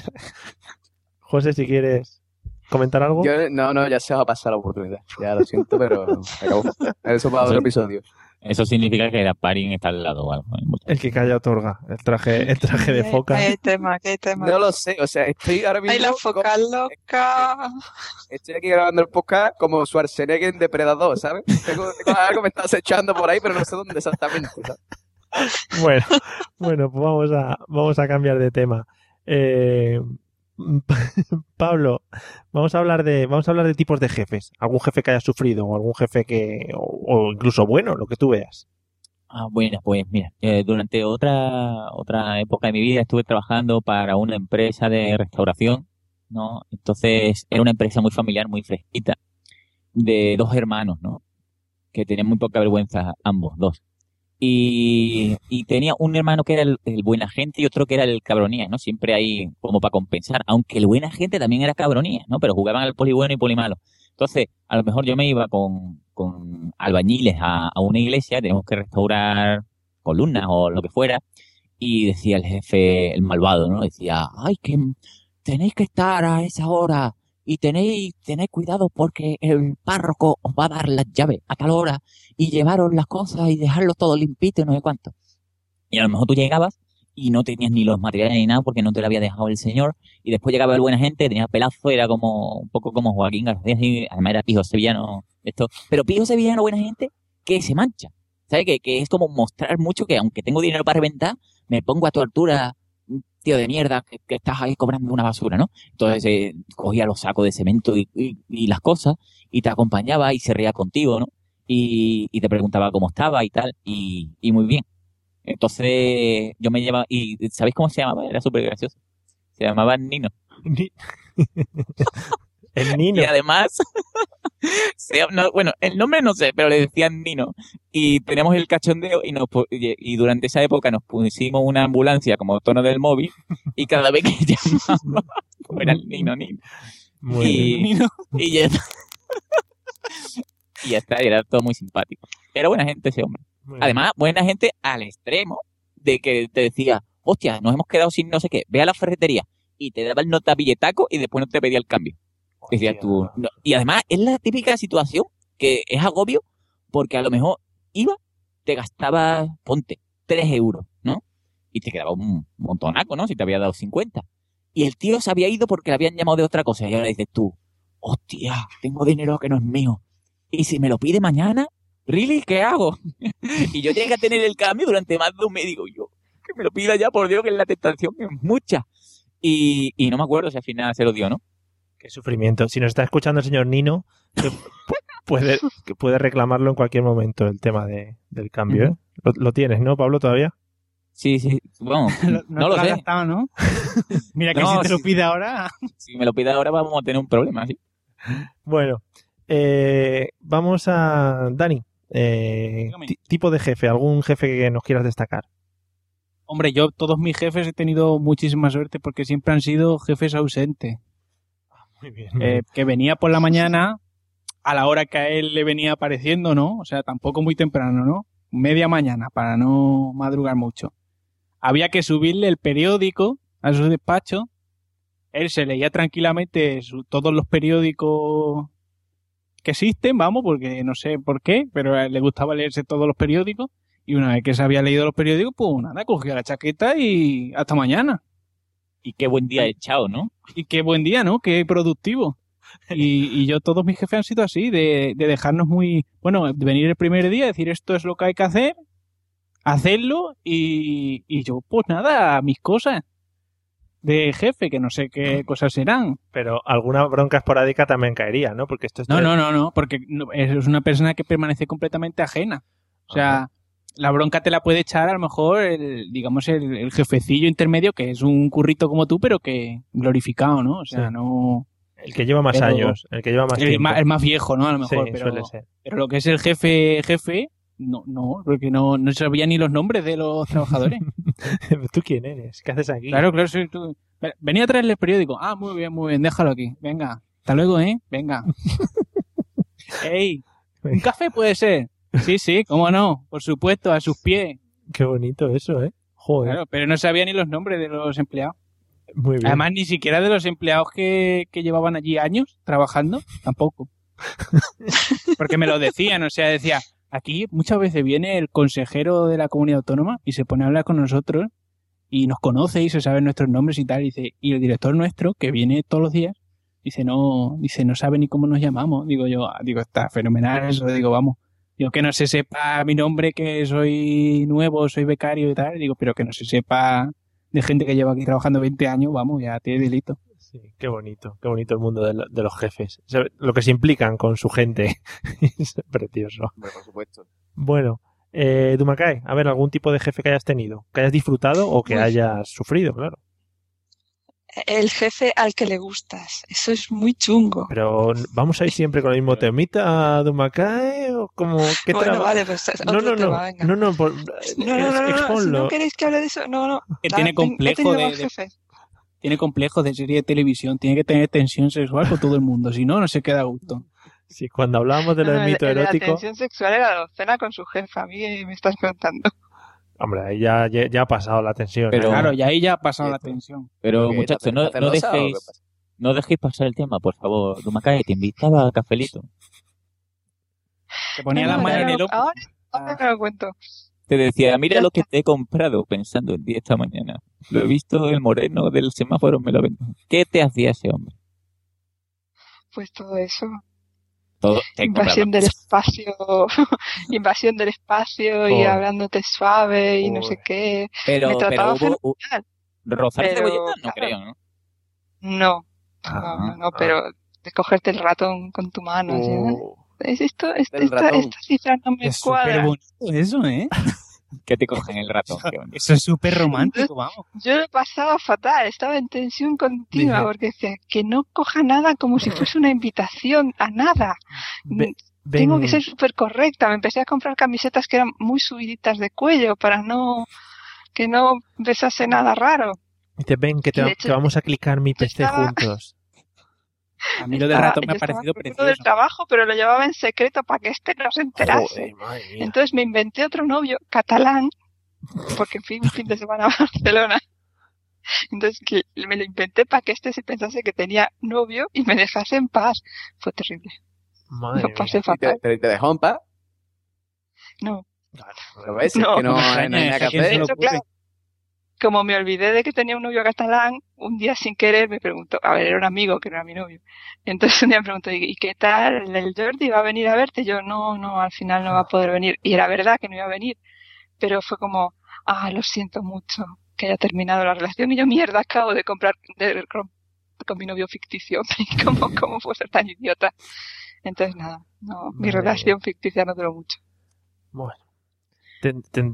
José, si quieres comentar algo. Yo, no, no, ya se va a pasar la oportunidad. Ya lo siento, pero acabó. Eso para otro episodio. Eso significa que la paring está al lado o algo. El que calla otorga. El traje, el traje de foca. Hay tema, hay tema. No lo sé, o sea, estoy ahora mismo. Ay, la foca loca. Estoy aquí grabando el podcast como Schwarzenegger en Depredador, ¿sabes? Tengo, tengo algo que me está acechando por ahí, pero no sé dónde exactamente. ¿sabes? Bueno, bueno, pues vamos a, vamos a cambiar de tema. Eh, Pablo, vamos a hablar de, vamos a hablar de tipos de jefes. Algún jefe que haya sufrido o algún jefe que, o, incluso bueno, lo que tú veas. Ah, bueno, pues mira, eh, durante otra otra época de mi vida estuve trabajando para una empresa de restauración, ¿no? Entonces era una empresa muy familiar, muy fresquita, de dos hermanos, ¿no? Que tenían muy poca vergüenza ambos, dos. Y, y tenía un hermano que era el, el buena gente y otro que era el cabronía, ¿no? Siempre hay como para compensar, aunque el buena gente también era cabronía, ¿no? Pero jugaban al poli bueno y poli malo. Entonces, a lo mejor yo me iba con, con albañiles a, a una iglesia, tenemos que restaurar columnas o lo que fuera, y decía el jefe, el malvado, ¿no? Decía, ay, que tenéis que estar a esa hora y tenéis, tenéis cuidado porque el párroco os va a dar las llaves a tal hora y llevaros las cosas y dejarlo todo limpito y no sé cuánto. Y a lo mejor tú llegabas y no tenías ni los materiales ni nada porque no te lo había dejado el señor. Y después llegaba el buena gente, tenía pelazo, era como un poco como Joaquín García, y además era pijo sevillano, esto. Pero pijo sevillano, buena gente, que se mancha. ¿Sabes? Que, que es como mostrar mucho que aunque tengo dinero para reventar, me pongo a tu altura, tío de mierda, que, que estás ahí cobrando una basura, ¿no? Entonces eh, cogía los sacos de cemento y, y- y las cosas y te acompañaba y se reía contigo, ¿no? Y, y te preguntaba cómo estaba y tal, y, y muy bien. Entonces yo me llevaba, y ¿sabéis cómo se llamaba? Era súper gracioso. Se llamaba Nino. El Nino. Y además, se- no, bueno, el nombre no sé, pero le decían Nino. Y teníamos el cachondeo y, nos, y durante esa época nos pusimos una ambulancia como tono del móvil y cada vez que llamaba, pues era el Nino, Nino. Muy y, bien. y ya está. y ya está, era todo muy simpático. Era buena gente ese hombre. Además, buena gente al extremo de que te decía, hostia, nos hemos quedado sin no sé qué, ve a la ferretería y te daba el nota billetaco y después no te pedía el cambio. Decías tú, no. Y además es la típica situación que es agobio porque a lo mejor iba, te gastaba, ponte, 3 euros, ¿no? Y te quedaba un montonaco, ¿no? Si te había dado 50. Y el tío se había ido porque le habían llamado de otra cosa. Y ahora dices tú, hostia, tengo dinero que no es mío. Y si me lo pide mañana, ¿really? ¿Qué hago? y yo llegué a tener el cambio durante más de un mes. Digo, yo, que me lo pida ya, por Dios, que la tentación es mucha. Y, y no me acuerdo si al final se lo dio, ¿no? Qué sufrimiento. Si nos está escuchando el señor Nino, que puede, que puede reclamarlo en cualquier momento el tema de, del cambio. ¿eh? lo, lo tienes, ¿no, Pablo, todavía? Sí, sí. Bueno, no, No, lo sé. gastado, ¿no? Mira que No, si te lo pide ahora. Si me lo pide ahora vamos a tener un problema, ¿sí? Bueno, eh, vamos a Dani. eh, ti- tipo de jefe, algún jefe que nos quieras destacar. Hombre, yo todos mis jefes he tenido muchísima suerte porque siempre han sido jefes ausentes. Eh, que venía por la mañana a la hora que a él le venía apareciendo, ¿no? O sea, tampoco muy temprano, ¿no? Media mañana para no madrugar mucho. Había que subirle el periódico a su despacho. Él se leía tranquilamente su- todos los periódicos que existen, vamos, porque no sé por qué, pero le gustaba leerse todos los periódicos. Y una vez que se había leído los periódicos, pues nada, cogía la chaqueta y hasta mañana. Y qué buen día echado, ¿no? Y qué buen día, ¿no? Qué productivo. Y, y yo, todos mis jefes han sido así, de, de dejarnos muy. Bueno, de venir el primer día, decir esto es lo que hay que hacer, hacerlo y, y yo, pues nada, mis cosas de jefe, que no sé qué cosas serán. Pero alguna bronca esporádica también caería, ¿no? Porque esto es No, no, no, no, porque es una persona que permanece completamente ajena. O sea, la bronca te la puede echar a lo mejor, el, digamos, el, el jefecillo intermedio, que es un currito como tú, pero que glorificado, ¿no? O sea, Sí. no... El que lleva más Pero- años, el que lleva más el, más, el más viejo, ¿no? A lo mejor, Sí, pero, suele ser. pero lo que es el jefe, jefe, no, no, porque no, no sabía ni los nombres de los trabajadores. ¿Tú quién eres? ¿Qué haces aquí? claro, claro, soy tú. Ven- Venía a traerle el periódico. Ah, muy bien, muy bien, déjalo aquí. Venga, hasta luego, ¿eh? Venga. ¡Ey! ¿Un café puede ser? Sí, sí, cómo no, por supuesto, a sus pies. Qué bonito eso, ¿eh? Joder. Claro, pero no sabía ni los nombres de los empleados. Muy bien. Además, ni siquiera de los empleados que, que llevaban allí años trabajando, tampoco. Porque me lo decían, o sea, decía, aquí muchas veces viene el consejero de la comunidad autónoma y se pone a hablar con nosotros y nos conoce y se sabe nuestros nombres y tal, y dice, y el director nuestro, que viene todos los días, dice, no, dice, no sabe ni cómo nos llamamos. Digo yo, "Ah", digo, está fenomenal eso, digo, vamos. Digo, que no se sepa mi nombre, que soy nuevo, soy becario y tal, digo, pero que no se sepa de gente que lleva aquí trabajando 20 años, vamos, ya tiene delito. Sí, qué bonito, qué bonito el mundo de, lo- de los jefes. O sea, Lo que se implican con su gente. es precioso. Hombre, por supuesto. Bueno, eh, Dumacay, a ver, algún tipo de jefe que hayas tenido, que hayas disfrutado o que Uy. hayas sufrido, claro. El jefe al que le gustas. Eso es muy chungo. Pero vamos a ir siempre con el mismo temita, Dumacay, o como qué Bueno, traba- vale, pues es No, otro no, no, tema, venga. no, no, No, no, no, no, no, si exponlo. no queréis que hable de eso, no, no. Que tiene complejo de-. Tiene complejos de serie de televisión, tiene que tener tensión sexual con todo el mundo, si no, no se queda a gusto. Sí, cuando hablábamos de lo No, del mito erótico, La tensión sexual era la docena con su jefa. A mí me estás contando. Hombre, ahí ya, ya, ya ha pasado la tensión. Pero- ¿eh? Claro, y ahí ya ha pasado la tensión. Pero muchachos, ¿Te no, dejéis, no dejéis pasar el tema, por favor. Dumacay, te invitaba a cafelito. Te ponía No, las no, manos ya en el hombro. Ahora, ahora me lo cuento. Te decía, mira lo que te he comprado pensando en ti esta mañana. Lo he visto el moreno del semáforo, me lo vendo. ¿Qué te hacía ese hombre? Pues todo eso. Todo, te he Invasión del espacio. invasión del espacio y Oh. hablando suave y no sé Joder. qué. Pero, me pero trataba hubo, hu- fenomenal. rozar Pero, no claro. creo, ¿no? No. Ah, no, no, no, pero de cogerte el ratón con tu mano. Oh, Es esto, es- esta, esta cifra no me Es súper cuadra. bonito eso, ¿eh? Que te cogen el ratón. Eso es súper romántico, vamos. Yo lo pasaba fatal, estaba en tensión continua porque decía que no coja nada como si fuese una invitación a nada. Tengo que ser súper correcta. Me empecé a comprar camisetas que eran muy subiditas de cuello para no que no besase nada raro. Dice, ven, que te, hecho, vamos a clicar mi PC estaba- juntos. A mí lo del ratón me ha parecido uno del precioso. trabajo, pero lo llevaba en secreto para que este no se enterase. Joder. Entonces me inventé otro novio catalán, porque fui un fin de semana a Barcelona. Entonces que me lo inventé para que este se pensase que tenía novio y me dejase en paz. Fue terrible. Madre Lo mía. pasé ¿Y te, fatal. te, te dejó en paz? No. ¿Lo ves? No. Es que no, no hay nada que hacer. Eso, claro. Como me olvidé de que tenía un novio catalán, un día sin querer me preguntó, a ver, era un amigo que no era mi novio. Entonces un día me preguntó, ¿y qué tal el Jordi? ¿Va a venir a verte? Y yo, no, no, al final no va a poder venir. Y era verdad que no iba a venir. Pero fue como, ah, lo siento mucho que haya terminado la relación. Y yo, mierda, acabo de comprar de- con, con mi novio ficticio. ¿Cómo, ¿Cómo puedo ser tan idiota? Entonces nada, no, mi relación ficticia no duró mucho. Bueno.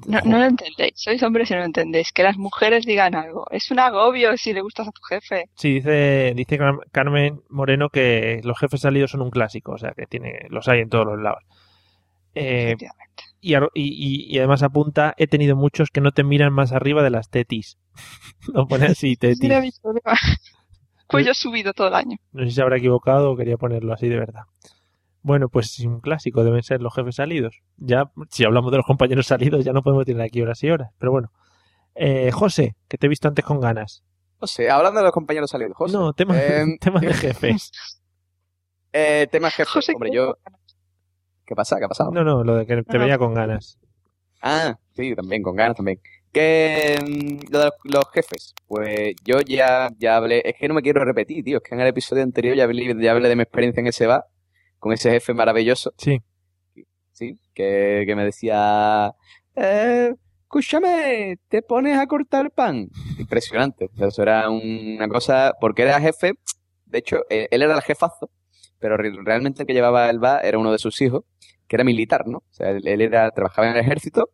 No, no lo entendéis, sois hombres y no lo entendéis. Que las mujeres digan algo. Es un agobio si le gustas a tu jefe. Sí, dice, dice Car- Carmen Moreno que los jefes salidos son un clásico, o sea, que tiene, los hay en todos los lados. Eh, y, además apunta, he tenido muchos que no te miran más arriba de las tetis. Lo pone así, tetis. Mira mi. Cuello subido todo el año. No sé si se habrá equivocado o quería ponerlo así de verdad. Bueno, pues sí, un clásico deben ser los jefes salidos. Ya, si hablamos de los compañeros salidos, ya no podemos tener aquí horas y horas. Pero bueno. Eh, José, que te he visto antes con ganas. José, hablando de los compañeros salidos, José. No, tema, Em, temas de jefes. eh, tema jefe. Hombre, yo. ¿Qué pasa? ¿Qué ha pasado? No, no, lo de que te No. veía con ganas. Ah, sí, también, con ganas también. Que mm, lo de los, los jefes, pues yo ya, ya hablé, es que no me quiero repetir, tío, es que en el episodio anterior ya hablé, ya hablé de mi experiencia en ese bar, con ese jefe maravilloso. Sí. Sí, que, que me decía, eh, escúchame, te pones a cortar pan. Impresionante, o sea, eso era un- una cosa, porque era jefe, de hecho, él, él era el jefazo, pero re- realmente el que llevaba el bar era uno de sus hijos, que era militar, ¿no? O sea, él, él era, trabajaba en el ejército,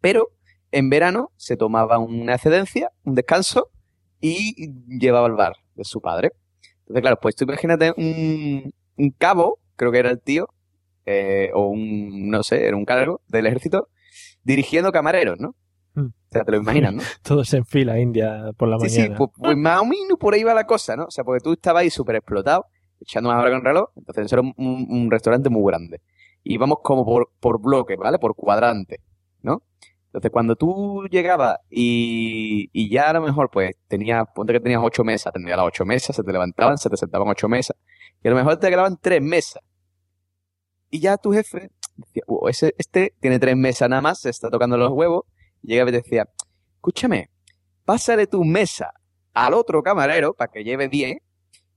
pero en verano se tomaba una excedencia, un descanso, y llevaba el bar de su padre. Entonces, claro, pues tú imagínate un, un cabo, creo que era el tío, eh, o un, no sé, era un cargo del ejército, dirigiendo camareros, ¿no? Mm. O sea, te lo imaginas, ¿no? Todos en fila india por la Sí, sí, mañana. pues, pues más o menos por ahí va la cosa, ¿no? O sea, porque tú estabas ahí súper explotado, echando más hora con reloj, entonces eso era un, un- un restaurante muy grande. Y íbamos como por, por bloques, ¿vale? Por cuadrante, ¿no? Entonces, cuando tú llegabas y, y ya a lo mejor, pues, tenías, ponte que tenías ocho mesas, tendrías las ocho mesas, se te levantaban, se te sentaban ocho mesas, y a lo mejor te quedaban tres mesas. Y ya tu jefe decía, "Oh, ese, este tiene tres mesas nada más, se está tocando los huevos, y llegaba y te decía, escúchame, pásale tu mesa al otro camarero para que lleve 10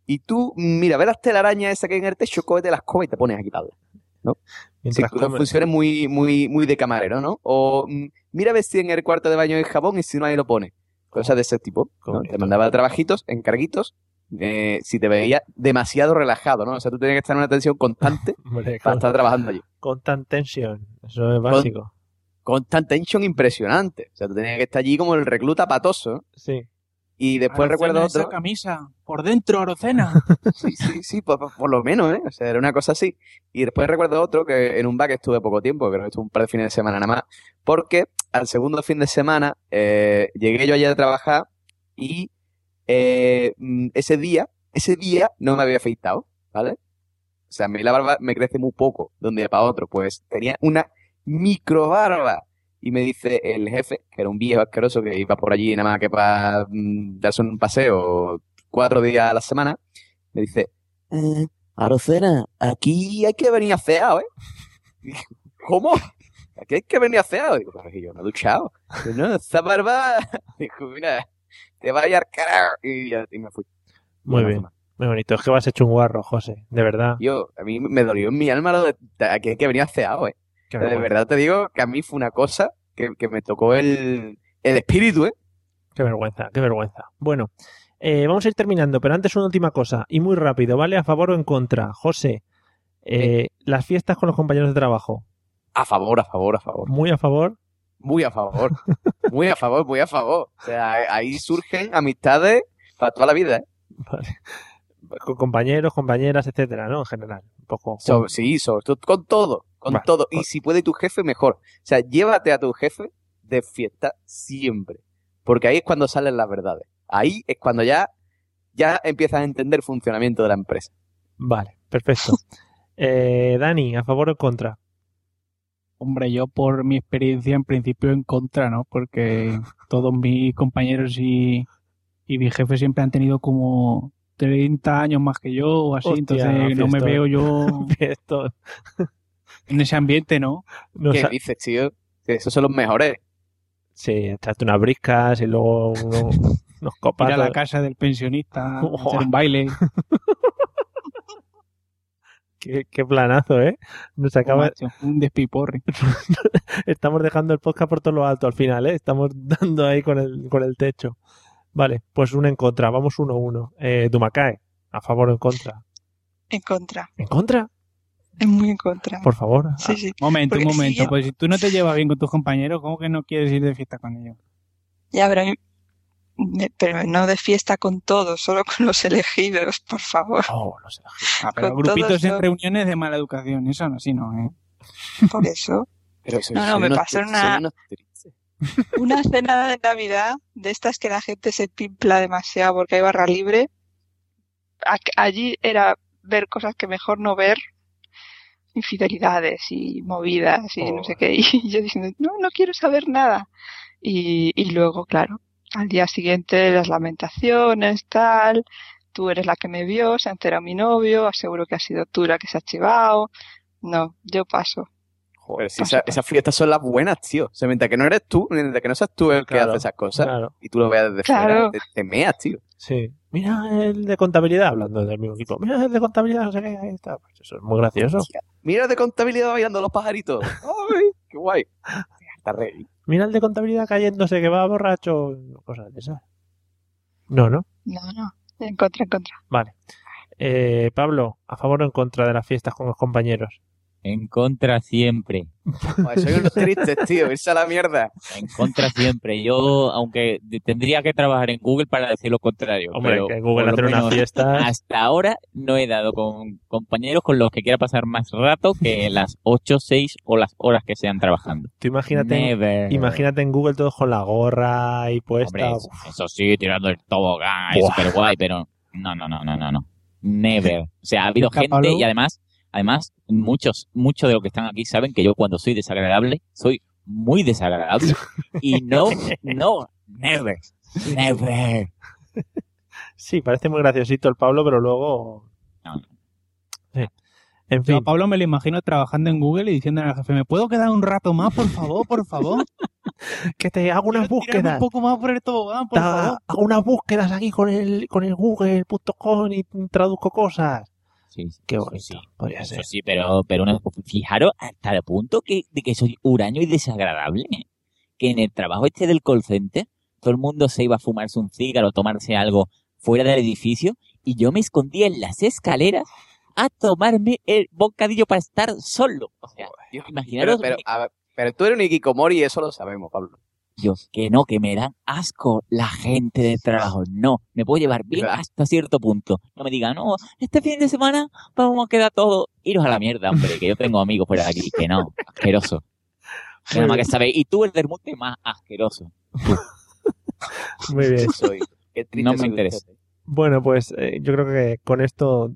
y tú, mira, ve las telarañas esas que hay en el techo, cógete las comas y te pones a quitarlas. ¿no? Mientras come- funciones muy, muy, muy de camarero, ¿no? O mm, mira a ver si en el cuarto de baño hay jabón y si no ahí lo pone. Cosas de ese tipo. ¿no? Te mandaba trabajitos, encarguitos, eh, si te veía demasiado relajado, ¿no? O sea, tú tenías que estar en una tensión constante Hombre, para con, estar trabajando allí. con tan tensión. Eso es básico. Constant tension impresionante. O sea, tú tenías que estar allí como el recluta patoso. Sí. Y después Arocena, recuerdo esa otro. camisa, por dentro, Arocena. Sí, sí, sí, por, lo menos, ¿eh? O sea, era una cosa así. Y después recuerdo otro que en un bar que estuve poco tiempo, creo que estuve un par de fines de semana nada más, porque al segundo fin de semana eh, llegué yo allá a trabajar y eh, mm, ese día, ese día no me había afeitado, ¿vale? O sea, a mí la barba me crece muy poco de un día para otro, pues tenía una micro barba. Y me dice el jefe, que era un viejo asqueroso que iba por allí nada más que para mm, darse un paseo cuatro días a la semana, me dice, eh, Arocena, aquí hay que venir afeado, ¿eh? ¿Cómo? Aquí hay que venir afeado. Digo, pero yo no he duchado. No, esa barba. Digo, mira, te vaya al carajo. Y, y me fui. Muy bien. Muy bonito. Es que vas hecho un guarro, José. De verdad. Yo, a mí me dolió en mi alma lo de hay que venir afeado, ¿eh? Qué de vergüenza. verdad te digo que a mí fue una cosa que, que me tocó el, el espíritu, ¿eh? Qué vergüenza, qué vergüenza. Bueno, eh, vamos a ir terminando, pero antes una última cosa, y muy rápido, ¿vale? ¿A favor o en contra? José, eh, las fiestas con los compañeros de trabajo. A favor, a favor, a favor. Muy a favor. Muy a favor. Muy a favor, muy a favor. O sea, ahí surgen amistades para toda la vida, ¿eh? Vale. Con compañeros, compañeras, etcétera, ¿no? En general. Un poco. So- sí, sobre todo, con todo, con Vale, todo. Y si puede tu jefe, mejor. O sea, llévate a tu jefe de fiesta siempre. Porque ahí es cuando salen las verdades. Ahí es cuando ya, ya empiezas a entender el funcionamiento de la empresa. Vale, perfecto. Eh, Dani, ¿a favor o contra? Hombre, yo por mi experiencia en principio en contra, ¿no? Porque todos mis compañeros y, y mi jefe siempre han tenido como 30 años más que yo o así, Hostia, entonces no me veo yo en ese ambiente, ¿no? No ¿Qué dices, tío? Que esos son los mejores. Sí, echarte unas briscas y luego uno- unos copas. Ir a la casa del pensionista, hacer un baile. Qué, qué planazo, ¿eh? Nos acaba... macho, un despiporre. Estamos dejando el podcast por todo lo alto al final, ¿eh? Estamos dando ahí con el, con el techo. Vale, pues uno en contra. Vamos uno a uno. Eh, Dumakae, ¿a favor o en contra? En contra. ¿En contra? Es muy en contra. Por favor. Sí, sí. Momento, un Porque momento. si- Pues si tú no te llevas bien con tus compañeros, ¿cómo que no quieres ir de fiesta con ellos? Ya, pero, a mí- pero no de fiesta con todos, solo con los elegidos, por favor. Oh, Ah, pero Con grupitos en reuniones de mala educación. Eso no, sí no, ¿eh? Por eso. Pero No, no, me pasó una, una cena de Navidad de estas que la gente se pimpla demasiado porque hay barra libre. Allí era ver cosas que mejor no ver, infidelidades y movidas y no sé qué. Y yo diciendo, no, no quiero saber nada. Y, y luego, claro, al día siguiente las lamentaciones, tal. Tú eres la que me vio, se ha enterado mi novio, aseguro que has sido tú la que se ha chivado. No, yo paso. Joder, si esa- esas fiestas son las buenas, tío. O sea, mientras que no eres tú, mientras que no seas tú el que Claro, hace esas cosas, claro. y tú lo veas desde Claro. fuera, te, te meas, tío. Sí. Mira el de contabilidad, hablando del mismo equipo. Mira el de contabilidad, no sé qué, ahí está. Pues eso es muy gracioso. Mira de contabilidad bailando los pajaritos. ¡Ay, qué guay! Está rey. Mira el de contabilidad cayéndose que va borracho. Cosas de esas. No, ¿no? No, no, en contra, en contra. Vale. Eh, Pablo, ¿a favor o en contra de las fiestas con los compañeros? En contra siempre. Joder, soy unos tristes, tío. Irse a la mierda. En contra siempre. Yo, aunque tendría que trabajar en Google para decir lo contrario. Hombre, pero que en Google hacer una fiesta- Hasta ahora no he dado con compañeros con los que quiera pasar más rato que las 8, 6 o las horas que sean trabajando. Tú imagínate, Never. imagínate en Google todos con la gorra ahí puesta. Hombre, eso, eso sí, tirando el tobogán, es súper guay, pero no, no, no, no, no, no. Never. O sea, ha habido gente y además, además, muchos, muchos de los que están aquí saben que yo cuando soy desagradable, soy muy desagradable. Y no, no, never, never. Sí, parece muy graciosito el Pablo, pero luego. Sí. En Yo fin. a Pablo me lo imagino trabajando en Google y diciéndole al jefe, ¿me puedo quedar un rato más, por favor, por favor? que te hago unas búsquedas. un poco más por el tobogán, por Ta- favor. hago unas búsquedas aquí con el, con el Google.com y traduzco cosas. Sí, Qué bonito. Podría ser. sí, pero, pero una- fijaros hasta el punto que, de que soy huraño y desagradable. Que en el trabajo este del call center, todo el mundo se iba a fumarse un cigarro o tomarse algo fuera del edificio y yo me escondía en las escaleras a tomarme el bocadillo para estar solo. O sea, imaginaros Pero, pero, a ver, pero tú eres un Ikikomori y eso lo sabemos, Pablo. Yo, que no, que me dan asco la gente de trabajo. No, me puedo llevar bien hasta cierto punto. No me digan, no, este fin de semana vamos a quedar todos. Iros a la mierda, hombre, que yo tengo amigos fuera de aquí. Que no, asqueroso. Que nada más que sabéis. Y tú, el del monte, más asqueroso. Muy bien. Soy. Qué triste No me interesa. Bueno, pues eh, yo creo que con esto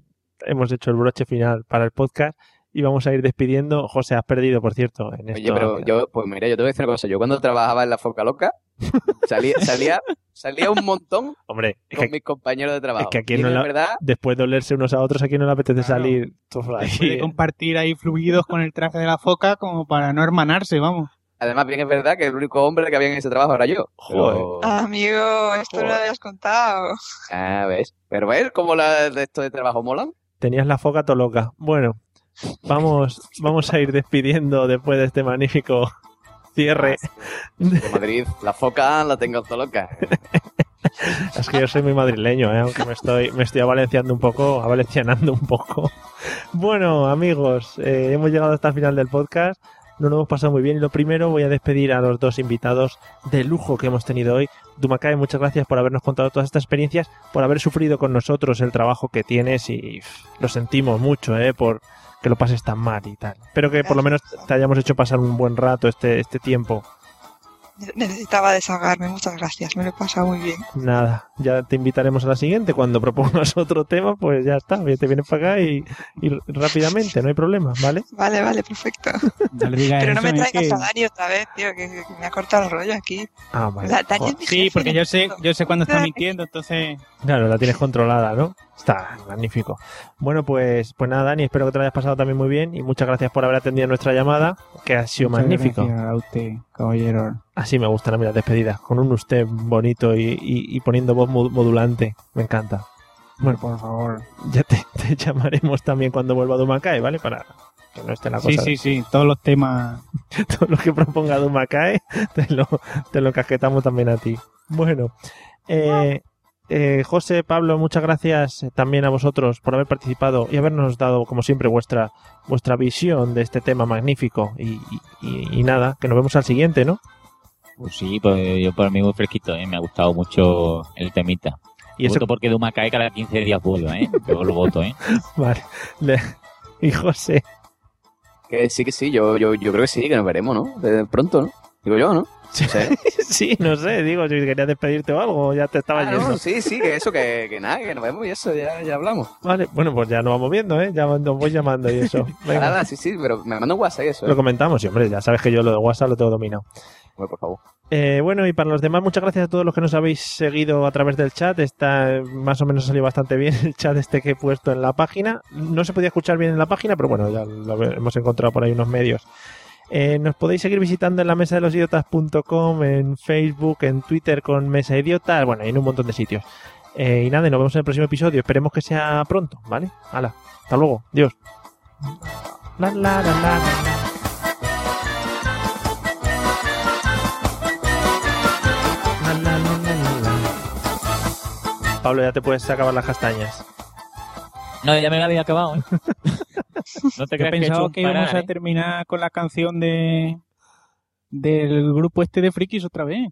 hemos hecho el broche final para el podcast y vamos a ir despidiendo. José, has perdido, por cierto, en Oye, esto. pero yo, pues mira, yo te voy a decir una cosa. Yo cuando trabajaba en la Foca Loca, salía, salía, salía un montón Hombre, es con que, mis compañeros de trabajo. es que a Y quien no la- verdad, después de olerse unos a otros, a quien no le apetece salir todo por ahí. Puede compartir ahí fluidos con el traje de la foca como para no hermanarse, vamos. además bien es verdad que el único hombre que había en ese trabajo era yo. Pero- Amigo, esto no lo habías contado. Ah, ves. Pero ves cómo la, de esto de trabajo molan. Tenías la foca todo loca. Bueno, vamos, vamos a ir despidiendo después de este magnífico cierre. De Madrid, la foca la tengo todo loca. Es que yo soy muy madrileño, ¿eh? aunque me estoy, me estoy avalenciando un poco, avalencianando un poco. Bueno, amigos, eh, hemos llegado hasta el final del podcast. Nos lo hemos pasado muy bien y lo primero voy a despedir a los dos invitados de lujo que hemos tenido hoy. Dumakae, muchas gracias por habernos contado todas estas experiencias, por haber sufrido con nosotros el trabajo que tienes y pff, lo sentimos mucho, ¿eh? Por que lo pases tan mal y tal. Espero que por lo menos te hayamos hecho pasar un buen rato este, este tiempo. Necesitaba desahogarme, muchas gracias, me lo he pasado muy bien. Nada, ya te invitaremos a la siguiente. Cuando propongas otro tema, pues ya está. Te vienes para acá y, y rápidamente, no hay problema, ¿vale? Vale, vale, perfecto. No le digas Pero no me traigas que- a Dani otra vez, tío, que, que me ha cortado el rollo aquí. Ah, vale. La- Dani Joder. es mi Sí, porque yo sé, yo sé cuándo está mintiendo, entonces... Claro, la tienes controlada, ¿no? Está magnífico. Bueno, pues, pues nada, Dani, espero que te lo hayas pasado también muy bien y muchas gracias por haber atendido nuestra llamada, que ha sido Muchas magnífico. gracias a usted, caballero. Así me gustan a mí las despedidas, con un usted bonito y, y- y poniendo voz mo- modulante. Me encanta. Bueno, por favor. Ya te, te llamaremos también cuando vuelva Dumacay, ¿vale? Para que no esté la cosa. Sí, sí, sí, todos los temas. Todo lo que proponga Dumacay, te lo, te lo casquetamos también a ti. Bueno, eh, eh, José, Pablo, muchas gracias también a vosotros por haber participado y habernos dado, como siempre, vuestra, vuestra visión de este tema magnífico. Y, y- y nada, que nos vemos al siguiente, ¿no? Pues sí, pues yo por mí muy fresquito, ¿eh? me ha gustado mucho el temita. Y eso- Voto porque Duma cae cada 15 días vuelva, ¿eh? Yo lo voto, ¿eh? Vale. Le- Y José, Que sí, que sí, yo, yo, yo creo que sí, que nos veremos, ¿no? De pronto, ¿no? Digo yo, ¿no? Sí. sí, no sé, digo, si querías despedirte o algo, ya te estaba Ah, yendo. no, sí, sí, que eso, que, que nada, que nos vemos y eso, ya, ya hablamos. Vale, bueno, pues ya nos vamos viendo, ¿eh? Ya nos voy llamando y eso. Venga. Nada, sí, sí, pero me manda un WhatsApp y eso. Lo ¿eh? comentamos, y hombre, ya sabes que yo lo de WhatsApp lo tengo dominado. Bueno, por favor. Eh, bueno, y para los demás, muchas gracias a todos los que nos habéis seguido a través del chat. Está más o menos salió bastante bien el chat este que he puesto en la página. No se podía escuchar bien en la página, pero bueno, ya lo he- hemos encontrado por ahí unos medios. Eh, nos podéis seguir visitando en la mesa de los idiotas.com, en Facebook, en Twitter con Mesa Idiotas, bueno, y en un montón de sitios. Eh, y nada, y nos vemos en el próximo episodio. Esperemos que sea pronto, ¿vale? Hala, hasta luego. La, la, la. La, Pablo, ya te puedes acabar las castañas. No, ya me la había acabado, ¿eh? No te creas que he que íbamos a ¿eh? terminar con la canción de del grupo este de frikis otra vez.